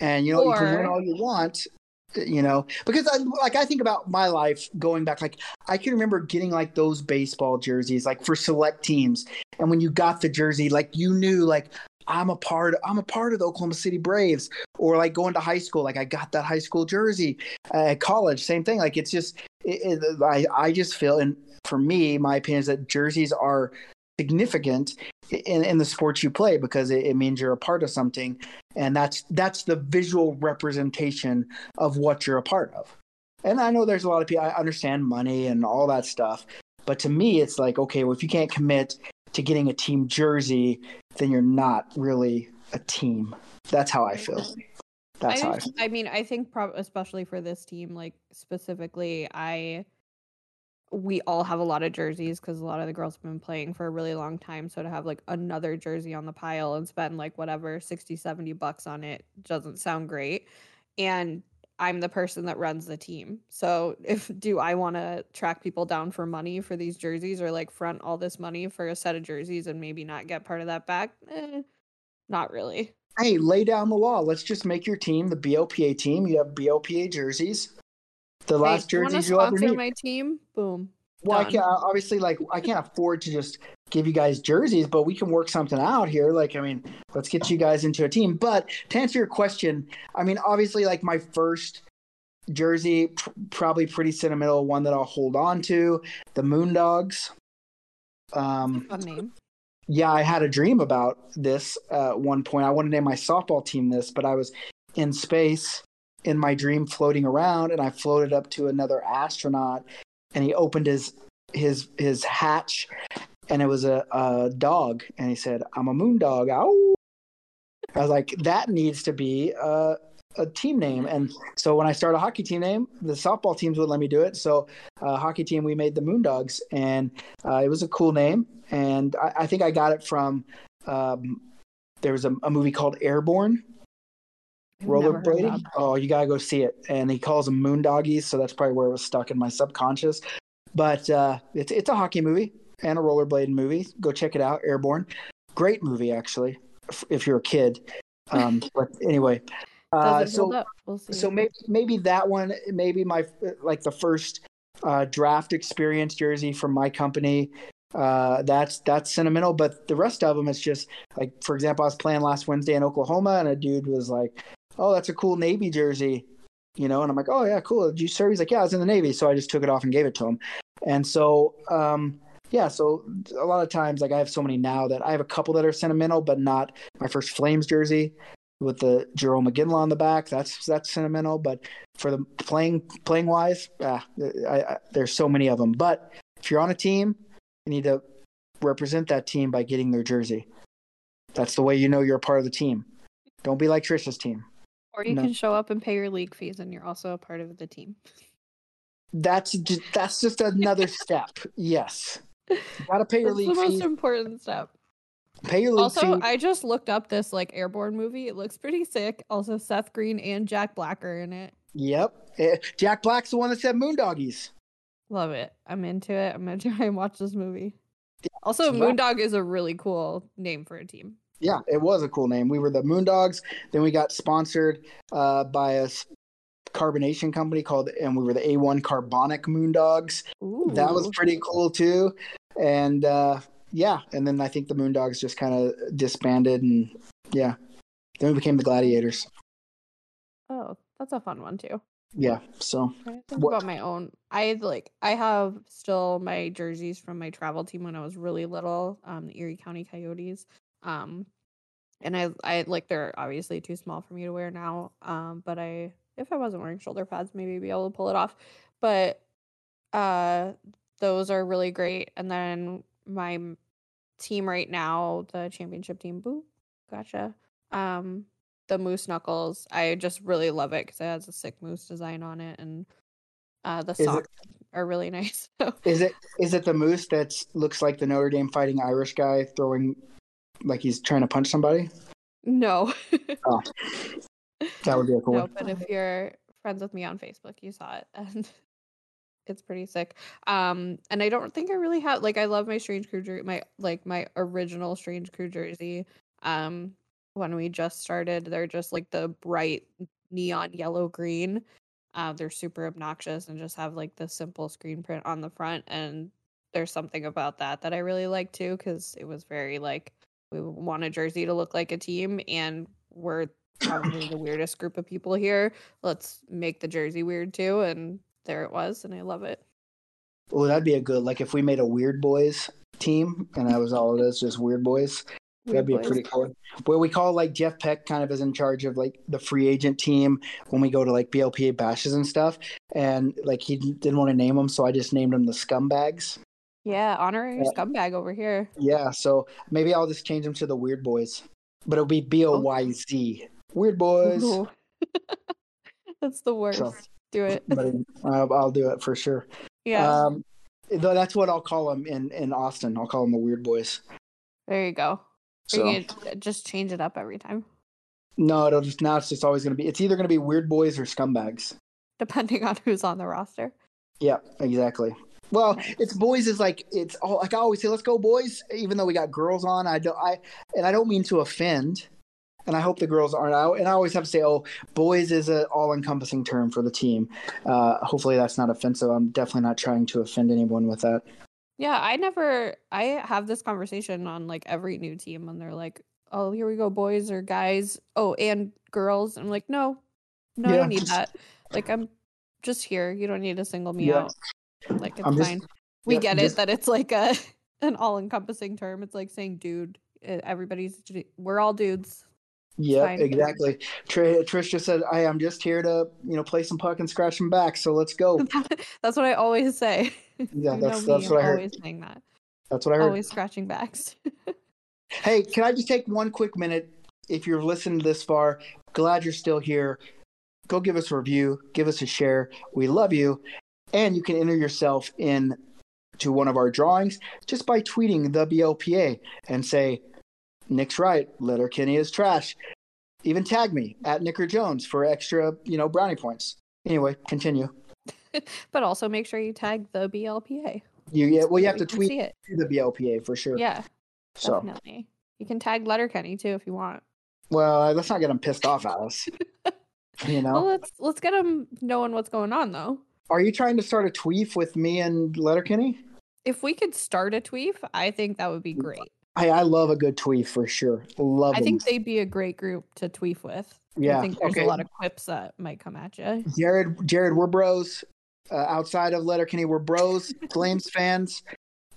And you know you can win all you want, you know because I, like i think about my life going back like i can remember getting like those baseball jerseys like for select teams. And when you got the jersey like you knew like i'm a part i'm a part of the oklahoma city braves or like going to high school. Like i got that high school jersey uh, at college same thing. Like it's just it, it, I, I just feel and for me my opinion is that jerseys are significant in, in the sports you play because it, it means you're a part of something and that's that's the visual representation of what you're a part of. And i know there's a lot of people i understand money and all that stuff but to me it's like okay well if you can't commit to getting a team jersey then you're not really a team that's how i feel that's I, how I, just- I mean, I think prob- especially for this team, like specifically, I we all have a lot of jerseys because a lot of the girls have been playing for a really long time. So to have like another jersey on the pile and spend like whatever 60, 70 bucks on it doesn't sound great. And I'm the person that runs the team. So if do I want to track people down for money for these jerseys or like front all this money for a set of jerseys and maybe not get part of that back? Eh, not really. hey lay down the law let's just make your team the bopa team you have bopa jerseys the Hey, last you jerseys you'll ever sponsor need my team? Boom. Well, I can't obviously like I can't afford to just give you guys jerseys, but we can work something out here. Like, I mean, let's get you guys into a team. But to answer your question, I mean, obviously, like my first jersey, pr- probably pretty sentimental, one that I'll hold on to, the Moondogs. Um, Fun name. yeah, I had a dream about this uh, at one point. I wanted to name my softball team this, but I was in space in my dream floating around and I floated up to another astronaut and he opened his his his hatch and it was a, a dog and he said, I'm a moon dog. Ow. I was like, that needs to be a, a team name. And so when I started a hockey team name, the softball teams would let me do it. So uh, hockey team, we made the Moondogs, and uh, it was a cool name. And I, I think I got it from um, there was a, a movie called Airborne, I've never heard of rollerblading. Oh, you gotta go see it. And he calls them Moondoggies, so that's probably where it was stuck in my subconscious. But uh, it's it's a hockey movie and a rollerblading movie. Go check it out. Airborne, great movie actually. If, if you're a kid, um, but anyway. Uh, so? We'll see. so maybe maybe that one maybe my like the first uh, draft experience jersey from my company uh, that's that's sentimental but the rest of them it's just like for example i was playing last wednesday in oklahoma and a dude was like oh that's a cool navy jersey you know and i'm like oh yeah cool did you serve he's like yeah i was in the navy so i just took it off and gave it to him and so um yeah so a lot of times like i have so many now that i have a couple that are sentimental but not my first flames jersey with the Jarome Iginla on the back. That's that's sentimental, but for the playing playing wise, ah, I, I, there's so many of them. But if you're on a team, you need to represent that team by getting their jersey. That's the way you know you're a part of the team. Don't be like Trisha's team. Or you no. can show up and pay your league fees, and you're also a part of the team. That's just, that's just another step. Yes, you gotta pay your That's the league most fee. important step. Pay your league fees. Also, fee. I just looked up this like airborne movie. It looks pretty sick. Also, Seth Green and Jack Black are in it. Yep, Eh, Jack Black's the one that said Moondoggies. Love it. I'm into it. I'm gonna try and watch this movie. Also, Moondog is a really cool name for a team. Yeah, it was a cool name. We were the Moondogs. Then we got sponsored uh, by a carbonation company called, and we were the A1 Carbonic Moondogs. Ooh. That was pretty cool too. And uh, yeah, and then I think the Moondogs just kind of disbanded, and yeah, then we became the Gladiators. oh, that's a fun one too. Yeah, so think What- about my own. I like I have still my jerseys from my travel team when I was really little, um, the Erie County Coyotes. Um, and I I like they're obviously too small for me to wear now. Um, but I if I wasn't wearing shoulder pads, maybe be able to pull it off. But uh, those are really great. And then my team right now, the championship team, boo, gotcha. Um, the moose knuckles. I just really love it because it has a sick moose design on it, and uh, the socks are really nice. So is it is it the moose that looks like the Notre Dame fighting Irish guy throwing like he's trying to punch somebody? no, Oh, that would be a cool no. one. But if you're friends with me on Facebook, you saw it, and it's pretty sick. Um, and I don't think I really have like I love my Strange Crew jersey, my like my original Strange Crew jersey. Um, when we just started, they're just like the bright neon yellow green. Uh, they're super obnoxious and just have like the simple screen print on the front. And there's something about that that I really like too, because it was very like we want a jersey to look like a team, and we're probably the weirdest group of people here. Let's make the jersey weird too. And there it was, and I love it. Well, that'd be a good like if we made a Weird Boys team, and that was all it is, just Weird Boys. That'd be pretty cool. Where we call like Jeff Peck kind of is in charge of like the free agent team when we go to like BLPA bashes and stuff, and like he didn't want to name them, so I just named them the Scumbags. Yeah, honorary Yeah. scumbag over here. Yeah, so maybe I'll just change them to the Weird Boys, but it'll be B O Y Z. Weird Boys. That's the worst. So- Do it. But uh, I'll do it for sure. Yeah. Um, though that's what I'll call them in in Austin. I'll call them the Weird Boys. there you go. So you can just change it up every time, no, it'll just now it's just always going to be. It's either going to be Weird Boys or Scumbags. depending on who's on the roster. Yeah, exactly. Well, it's boys is like it's all like I always say, let's go boys. Even though we got girls on, I don't I and I don't mean to offend, and I hope the girls aren't out. And I always have to say, oh, boys is an all encompassing term for the team. Uh, hopefully that's not offensive. I'm definitely not trying to offend anyone with that. Yeah, I never I have this conversation on like every new team and they're like, "Oh, here we go, boys or guys. Oh, and girls." I'm like, "No. No, I don't need that. Like I'm just here. You don't need to single me Yeah. out. Like it's I'm just- fine. we yeah, get just- it that it's like a an all-encompassing term. It's like saying dude. Everybody's we're all dudes. Yeah, exactly. Tr- Trish just said, "I am just here to you know play some puck and scratch some back. So let's go." that's what I always say. Yeah, You that's know me, what I I'm heard. always saying that. That's what I heard. Always scratching backs. Hey, can I just take one quick minute? If you're listening this far, glad you're still here. Go give us a review, give us a share. We love you. And you can enter yourself in to one of our drawings just by tweeting the BLPA and say, Nick's right, Letterkenny is trash. Even tag me at Nicker Jones for extra, you know, brownie points. Anyway, continue. but also make sure you tag the BLPA. You yeah, well you have to tweet it. to the BLPA for sure. Yeah, So definitely. You can tag Letterkenny too if you want. well, uh, let's not get them pissed off at us. you know. Well, let's let's get them knowing what's going on though. Are you trying to start a tweef with me and Letterkenny? If we could start a tweef, I think that would be great. I, I love a good tweef for sure. Love I think they'd be a great group to tweef with. Yeah, I think there's okay. a lot of quips that might come at you. Jared, Jared, we're bros. Uh, outside of Letterkenny, we're bros, Flames fans.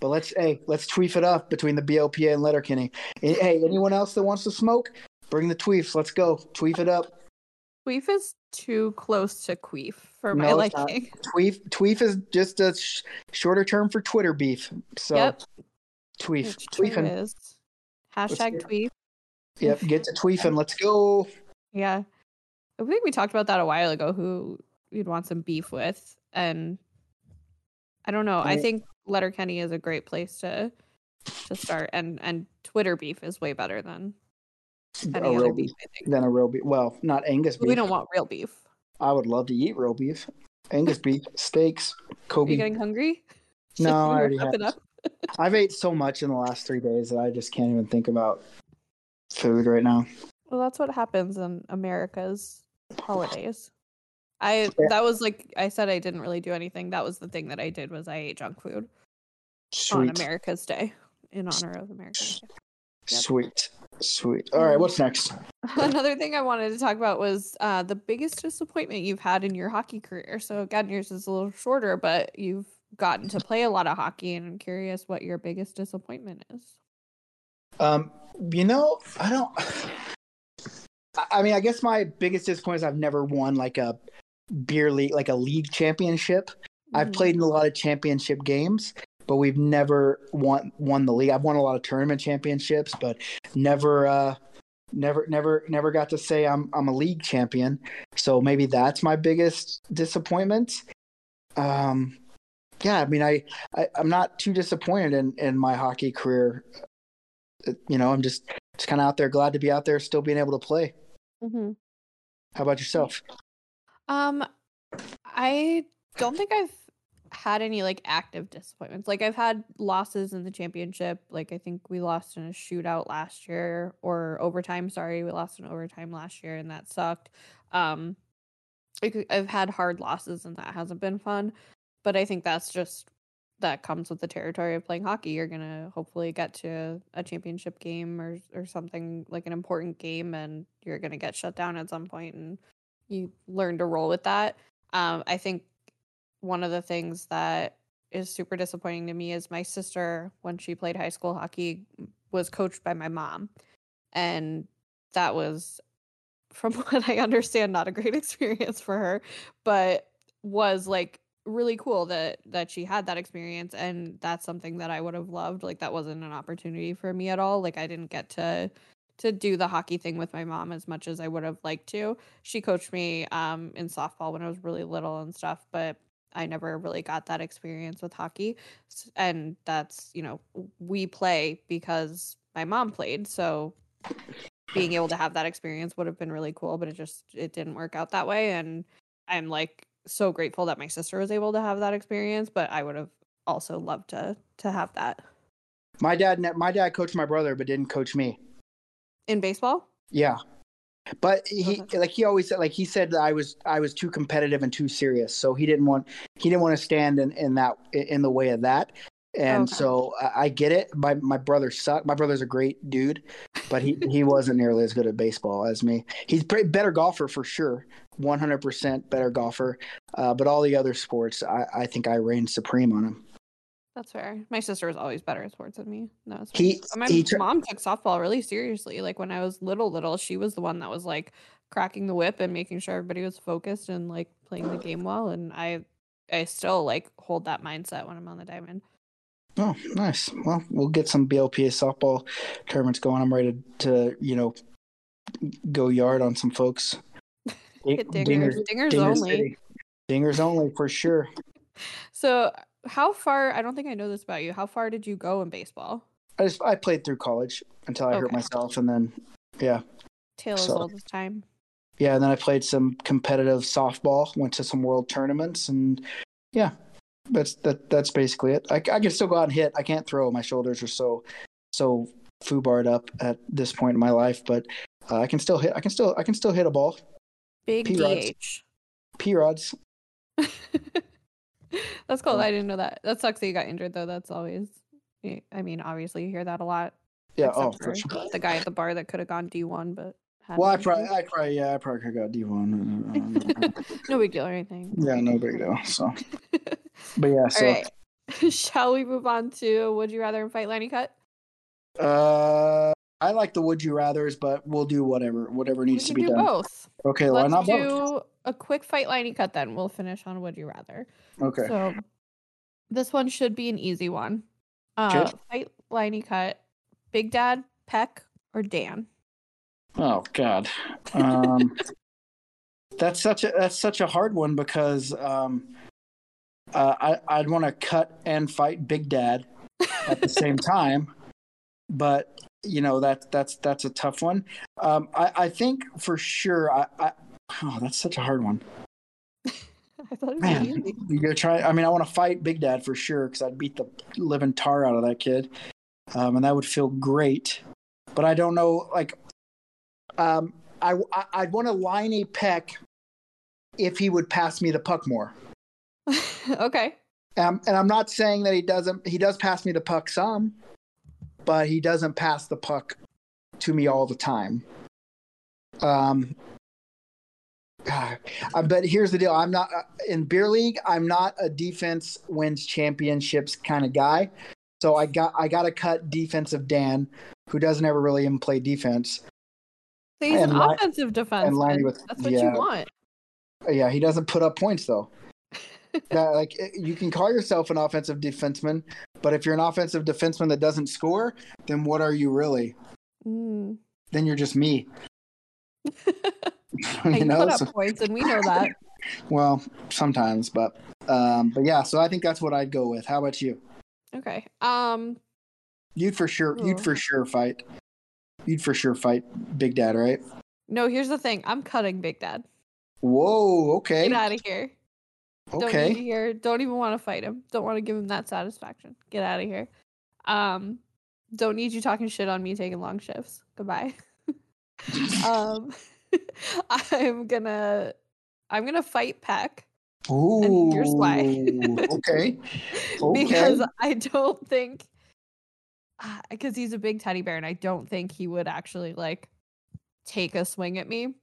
But let's hey, let's tweef it up between the BLPA and Letterkenny. Eh, Hey, anyone else that wants to smoke, bring the tweets. Let's go. tweef it up. Tweef is too close to queef for my No, liking. Tweet tweet is just a sh- shorter term for Twitter beef. So Yep. tweefing. is. Hashtag tweet. Yep, get to tweefing. Let's go. Yeah. I think we talked about that a while ago who you'd want some beef with. And I don't know. I think Letterkenny is a great place to to start and and Twitter beef is way better than A any real beef beef, I think. than a real beef. Well, not Angus beef. We don't want real beef. I would love to eat real beef. Angus beef, steaks, Are Kobe. you getting hungry? No, I already have. up? I've ate so much in the last three days that I just can't even think about food right now. Well, that's what happens in America's holidays. I Yeah. that was like I said I didn't really do anything. That was the thing that I did was I ate junk food on America's Day in honor of America's Day. Yep. sweet, sweet. All right, what's next? Another thing I wanted to talk about was uh, the biggest disappointment you've had in your hockey career. So again, yours is a little shorter, but you've gotten to play a lot of hockey, and I'm curious what your biggest disappointment is. Um, you know, I don't. I- mean, I guess my biggest disappointment is I've never won like a beer league, like a league championship. I've Mhm. played in a lot of championship games, but we've never won won the league. I've won a lot of tournament championships, but never uh never never never got to say I'm I'm a league champion. So maybe that's my biggest disappointment. Um yeah, I mean I, I I'm not too disappointed in in my hockey career. Uh, You know, I'm just just kind of out there glad to be out there still being able to play. Mm-hmm. How about yourself? Um, I don't think I've had any like active disappointments. Like I've had losses in the championship. Like I think we lost in a shootout last year or overtime. Sorry, we lost in overtime last year, and that sucked. Um, I've had hard losses and that hasn't been fun. But I think that's just that comes with the territory of playing hockey. You're gonna hopefully get to a championship game or or something like an important game, and you're gonna get shut down at some point, and you learn to roll with that. Um, I think one of the things that is super disappointing to me is my sister when she played high school hockey was coached by my mom, and that was, from what I understand, not a great experience for her, but was like really cool that that she had that experience. And that's something that I would have loved. Like that wasn't an opportunity for me at all. Like I didn't get to to do the hockey thing with my mom as much as I would have liked to. She coached me um in softball when I was really little and stuff but I never really got that experience with hockey and that's you know we play because my mom played so being able to have that experience would have been really cool but it just it didn't work out that way and I'm like so grateful that my sister was able to have that experience, but I would have also loved to to have that My dad, my dad coached my brother, but didn't coach me. in baseball. Yeah, but he Okay. like he always said like he said that I was I was too competitive and too serious, so he didn't want he didn't want to stand in in that in the way of that. And Okay. so I, I get it. My my brother sucked. My brother's a great dude, but he he wasn't nearly as good at baseball as me. He's pretty better golfer for sure, one hundred percent better golfer. Uh, but all the other sports, I I think I reigned supreme on him. That's fair. My sister was always better at sports than me. No, He- my he tr- mom took softball really seriously. Like when I was little, little, she was the one that was like cracking the whip and making sure everybody was focused and like playing the game well. And I, I still like hold that mindset when I'm on the diamond. Oh, nice. Well, we'll get some BLPA softball tournaments going. I'm ready to, you know, go yard on some folks. Hit dingers, dingers, only. City. Dingers only for sure. So, how far? I don't think I know this about you. How far did you go in baseball? I just I played through college until I hurt myself, and then yeah, Tale as So- old as time. yeah, and then I played some competitive softball. Went to some world tournaments, and yeah, that's that. That's basically it. I, I can still go out and hit. I can't throw. My shoulders are so so foobarred up at this point in my life, but uh, I can still hit. I can still I can still hit a ball. Big P-rods. DH. P rods. That's cool. I didn't know that. That sucks that you got injured though. That's always. I mean, obviously you hear that a lot. Yeah. Oh, for sure. the guy at the bar that could have gone D one, but. Well, I probably. I probably, yeah, I probably could have got D one. no big deal or anything. yeah, no big deal. So, but yeah, so right. Shall we move on to Would You Rather and Fight Liney Cut? uh, I like the would you rather's, but we'll do whatever, whatever needs to be do done. both. Okay, why Let's not do both? a quick Fight Liney Cut then. We'll finish on Would You Rather. Okay, So this one should be an easy one. Uh, Okay. Fight Liney Cut, Big Dad, Peck, or Dan? Oh God, um, that's such a that's such a hard one because um, uh, I I'd want to cut and fight Big Dad at the same time, but you know that that's that's a tough one. Um, I I think for sure I, I oh that's such a hard one. I thought it was Man, easy. you're trying. I mean, I want to fight Big Dad for sure because I'd beat the living tar out of that kid, um, and that would feel great. But I don't know. Like, um, I, I I'd want to line a peck if he would pass me the puck more. okay. Um, and I'm not saying that he doesn't. He does pass me the puck some, but he doesn't pass the puck to me all the time. Um, uh, but here's the deal: I'm not uh, in beer league. I'm not a defense wins championships kind of guy. So I got I got to cut defensive Dan, who doesn't ever really even play defense. So he's an li- offensive defense. Liney with- That's what yeah. you want. Yeah, he doesn't put up points though. that, like eh, you can call yourself an offensive defenseman, but if you're an offensive defenseman that doesn't score, then what are you really? Mm. Then you're just me. You know, put up So- points, and we know that. well, sometimes, but um, but yeah. So I think that's what I'd go with. How about you? Okay. Um. You'd for sure. You'd for sure fight. You'd for sure fight Big Dad, right? No. Here's the thing. I'm cutting Big Dad. Whoa. Okay. Get out of here. Don't need to Okay. hear. Don't even want to fight him. Don't want to give him that satisfaction. Get out of here. Um. Don't need you talking shit on me taking long shifts. Goodbye. um. I'm gonna. I'm gonna fight Peck Ooh, here's why. okay. because I don't think because he's a big teddy bear and I don't think he would actually like take a swing at me.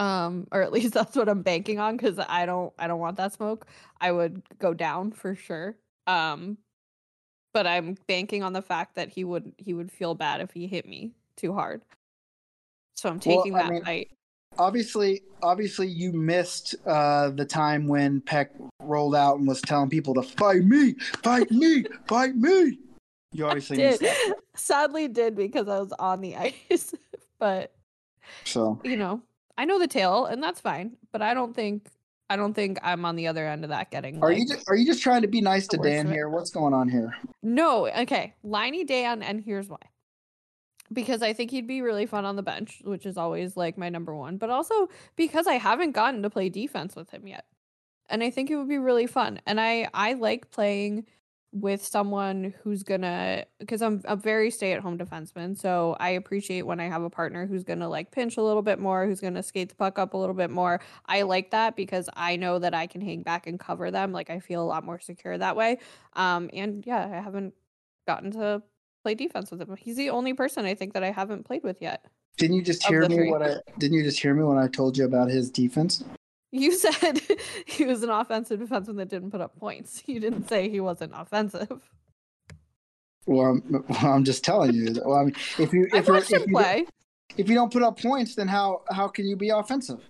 Um, or at least that's what I'm banking on because I don't I don't want that smoke. I would go down for sure. Um, but I'm banking on the fact that he would he would feel bad if he hit me too hard. So I'm Well, taking I that mean, fight. Obviously, obviously, you missed uh, the time when Peck rolled out and was telling people to fight me, fight me, fight me. You obviously missed Did sadly did because I was on the ice, but So you know, I know the tail, and that's fine. But I don't think I don't think I'm on the other end of that getting. are like, you just, are you just trying to be nice to Dan here? What's going on here? No, okay, Liney Dan, and here's why. Because I think he'd be really fun on the bench, which is always like my number one. But also because I haven't gotten to play defense with him yet, and I think it would be really fun. And I I like playing with someone who's gonna because I'm a very stay at home defenseman. So I appreciate when I have a partner who's gonna like pinch a little bit more, who's gonna skate the puck up a little bit more. I like that because I know that I can hang back and cover them. Like I feel a lot more secure that way. Um, and yeah, I haven't gotten to play defense with him. He's the only person I think that I haven't played with yet. Didn't you just hear me what I didn't you just hear me when I told you about his defense? You said he was an offensive defenseman that didn't put up points. You didn't say he wasn't offensive. Well, I'm, well, I'm just telling you. Well, I mean, if you if, watched if, you, play. if you don't put up points, then how how can you be offensive?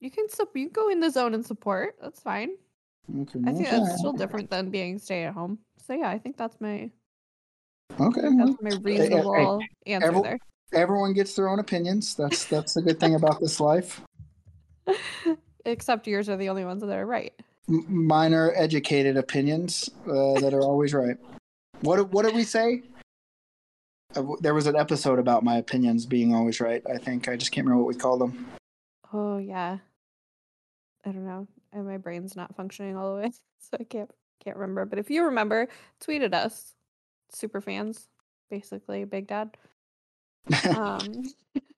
You can you can go in the zone and support. That's fine. Okay, I think okay, that's still different than being stay at home. So yeah, I think that's my Okay, that's my reasonable answer every- there. everyone gets their own opinions. That's that's the good thing about this life. Except yours are the only ones that are right. Mine are educated opinions uh, that are always right. What what did we say? Uh, there was an episode about my opinions being always right. I think I just can't remember what we called them. Oh yeah. I don't know. And my brain's not functioning all the way, so I can't can't remember. But if you remember, tweet at us. Super fans, basically, Big Dad. Um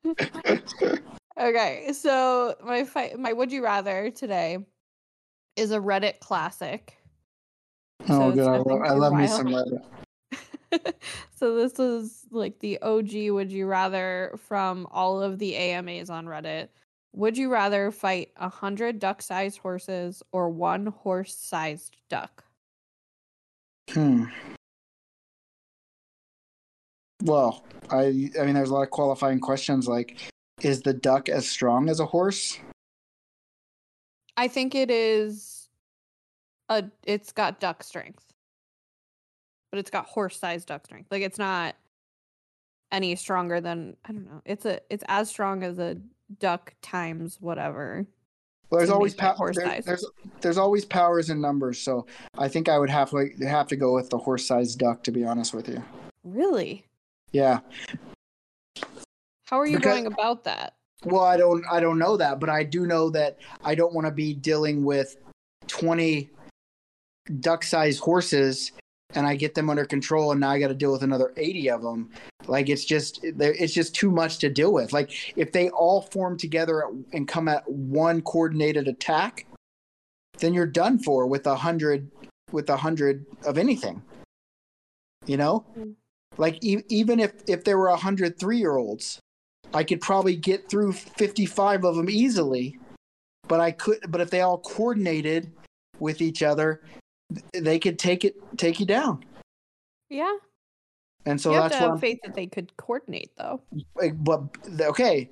Okay, so my fight my would you rather today is a Reddit classic. Oh god, I love, I love me some Reddit. so this is like the OG would you rather from all of the AMAs on Reddit. Would you rather fight a hundred duck-sized horses or one horse-sized duck? Hmm. Well, I I mean, there's a lot of qualifying questions. Like, is the duck as strong as a horse? I think it is a it's got duck strength. But it's got horse-sized duck strength. Like it's not any stronger than I don't know. It's a it's as strong as a duck times whatever. Well, there's always pow- horse there- there's there's always powers in numbers. So I think I would have to have to go with the horse-sized duck. To be honest with you, Really? yeah. How are you Because- going about that? Well, I don't I don't know that, but I do know that I don't want to be dealing with 20 duck-sized horses and I get them under control and now I got to deal with another 80 of them. Like it's just it's just too much to deal with. Like if they all form together and come at one coordinated attack, then you're done for with a 100 with a 100 of anything. You know? Mm. Like e- even if if there were a 100 3-year-olds I could probably get through 55 of them easily, but I could. But if they all coordinated with each other, they could take it, take you down. Yeah. And so you have that's to have faith that they could coordinate though. Eh, but okay,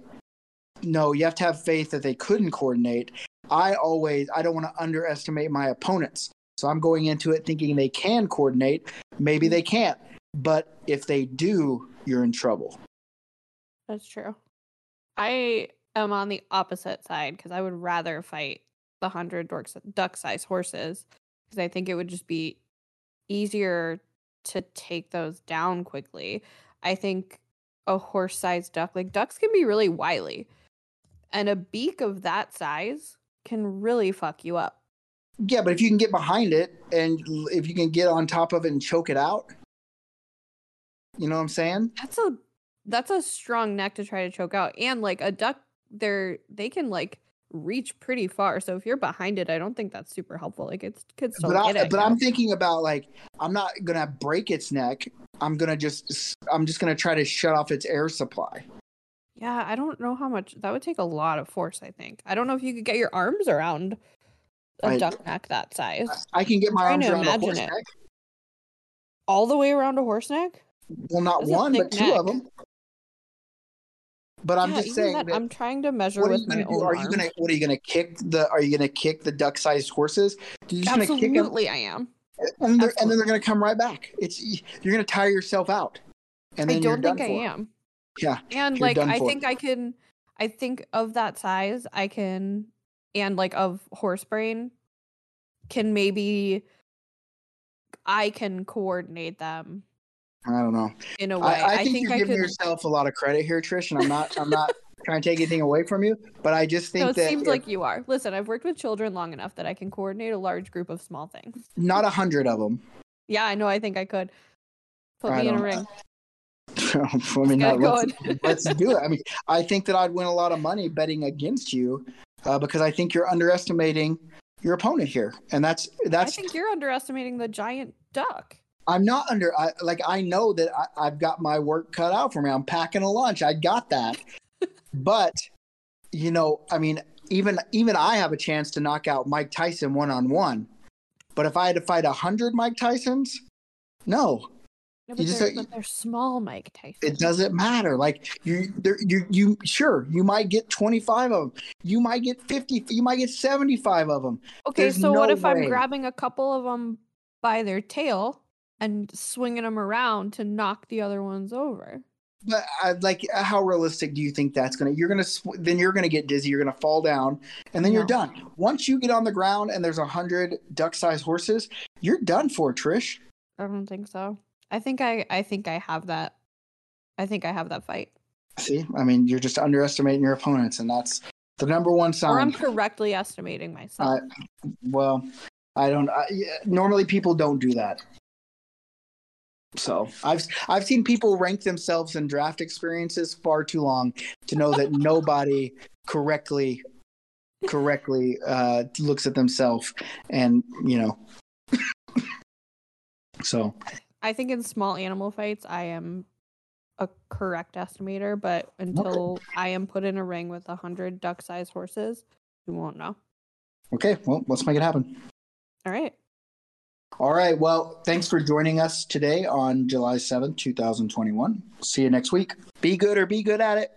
no, you have to have faith that they couldn't coordinate. I always, I don't want to underestimate my opponents. So I'm going into it thinking they can coordinate. Maybe mm-hmm. they can't, but if they do, you're in trouble. That's true. I am on the opposite side because I would rather fight the hundred duck sized horses because I think it would just be easier to take those down quickly. I think a horse sized duck, like ducks can be really wily, and a beak of that size can really fuck you up. Yeah, but if you can get behind it and if you can get on top of it and choke it out, you know what I'm saying? That's a that's a strong neck to try to choke out. And like a duck, they're they can like reach pretty far. So if you're behind it, I don't think that's super helpful. Like it's could still but hit I, it. But I'm thinking about like I'm not gonna break its neck. I'm gonna just I'm just gonna try to shut off its air supply. Yeah, I don't know how much that would take a lot of force, I think. I don't know if you could get your arms around a I- duck neck that size. I can get my arms around a horse it. neck. All the way around a horse neck? Well, not That's one, but thick two of them. But I'm Yeah, just saying that, that I'm trying to measure what are with you my gonna do? own Are you gonna what are you gonna kick the are you gonna kick the duck sized horses? You're just gonna kick them Absolutely I am. and, and then they're gonna come right back. It's you're gonna tire yourself out. And then I don't think I for. am. Yeah. And like I think I can I think of that size I can and like of horse brain can maybe I can coordinate them I don't know. in a way. I, I, think, you're I giving could yourself a lot of credit here, Trish, and I'm not I'm not trying to take anything away from you, but I just think no, it that seems if- like you are. Listen, I've worked with children long enough that I can coordinate a large group of small things. not a hundred of them. Yeah, I know. I think I could. Put I me in a ring. I mean, no, let's, let's do it. I mean, I think that I'd win a lot of money betting against you uh, because I think you're underestimating your opponent here, and that's that's. I think you're underestimating the giant duck. I'm not under. I, like I know that I, I've got my work cut out for me. I'm packing a lunch. I got that, but you know, I mean, even even I have a chance to knock out Mike Tyson one on one. But if I had to fight a hundred Mike Tysons, no, No, but, just they're, but they're small, Mike Tyson. it doesn't matter. Like you, there, you, you. Sure, you might get twenty five of them. You might get fifty. You might get seventy five of them. Okay, There's so what no if I'm grabbing a couple of them by their tail and swinging them around to knock the other ones over? But I, like, uh, how realistic do you think that's gonna? You're gonna sw- then you're gonna get dizzy. You're gonna fall down, and then you're done. Once you get on the ground and there's a hundred duck-sized horses, you're done for, Trish. I don't think so. I think I I think I have that. I think I have that fight. See, I mean, you're just underestimating your opponents, and that's the number one Or I'm sign. correctly estimating myself. well, I don't. I, normally, people don't do that. So I've I've seen people rank themselves in draft experiences far too long to know that nobody correctly correctly uh, looks at themselves and you know. so I think in small animal fights, I am a correct estimator, but until I am put in a ring with a hundred duck-sized horses, we won't know. okay, well, let's make it happen. All right. All right. Well, thanks for joining us today on July seventh, two thousand twenty-one. See you next week. Be good or be good at it.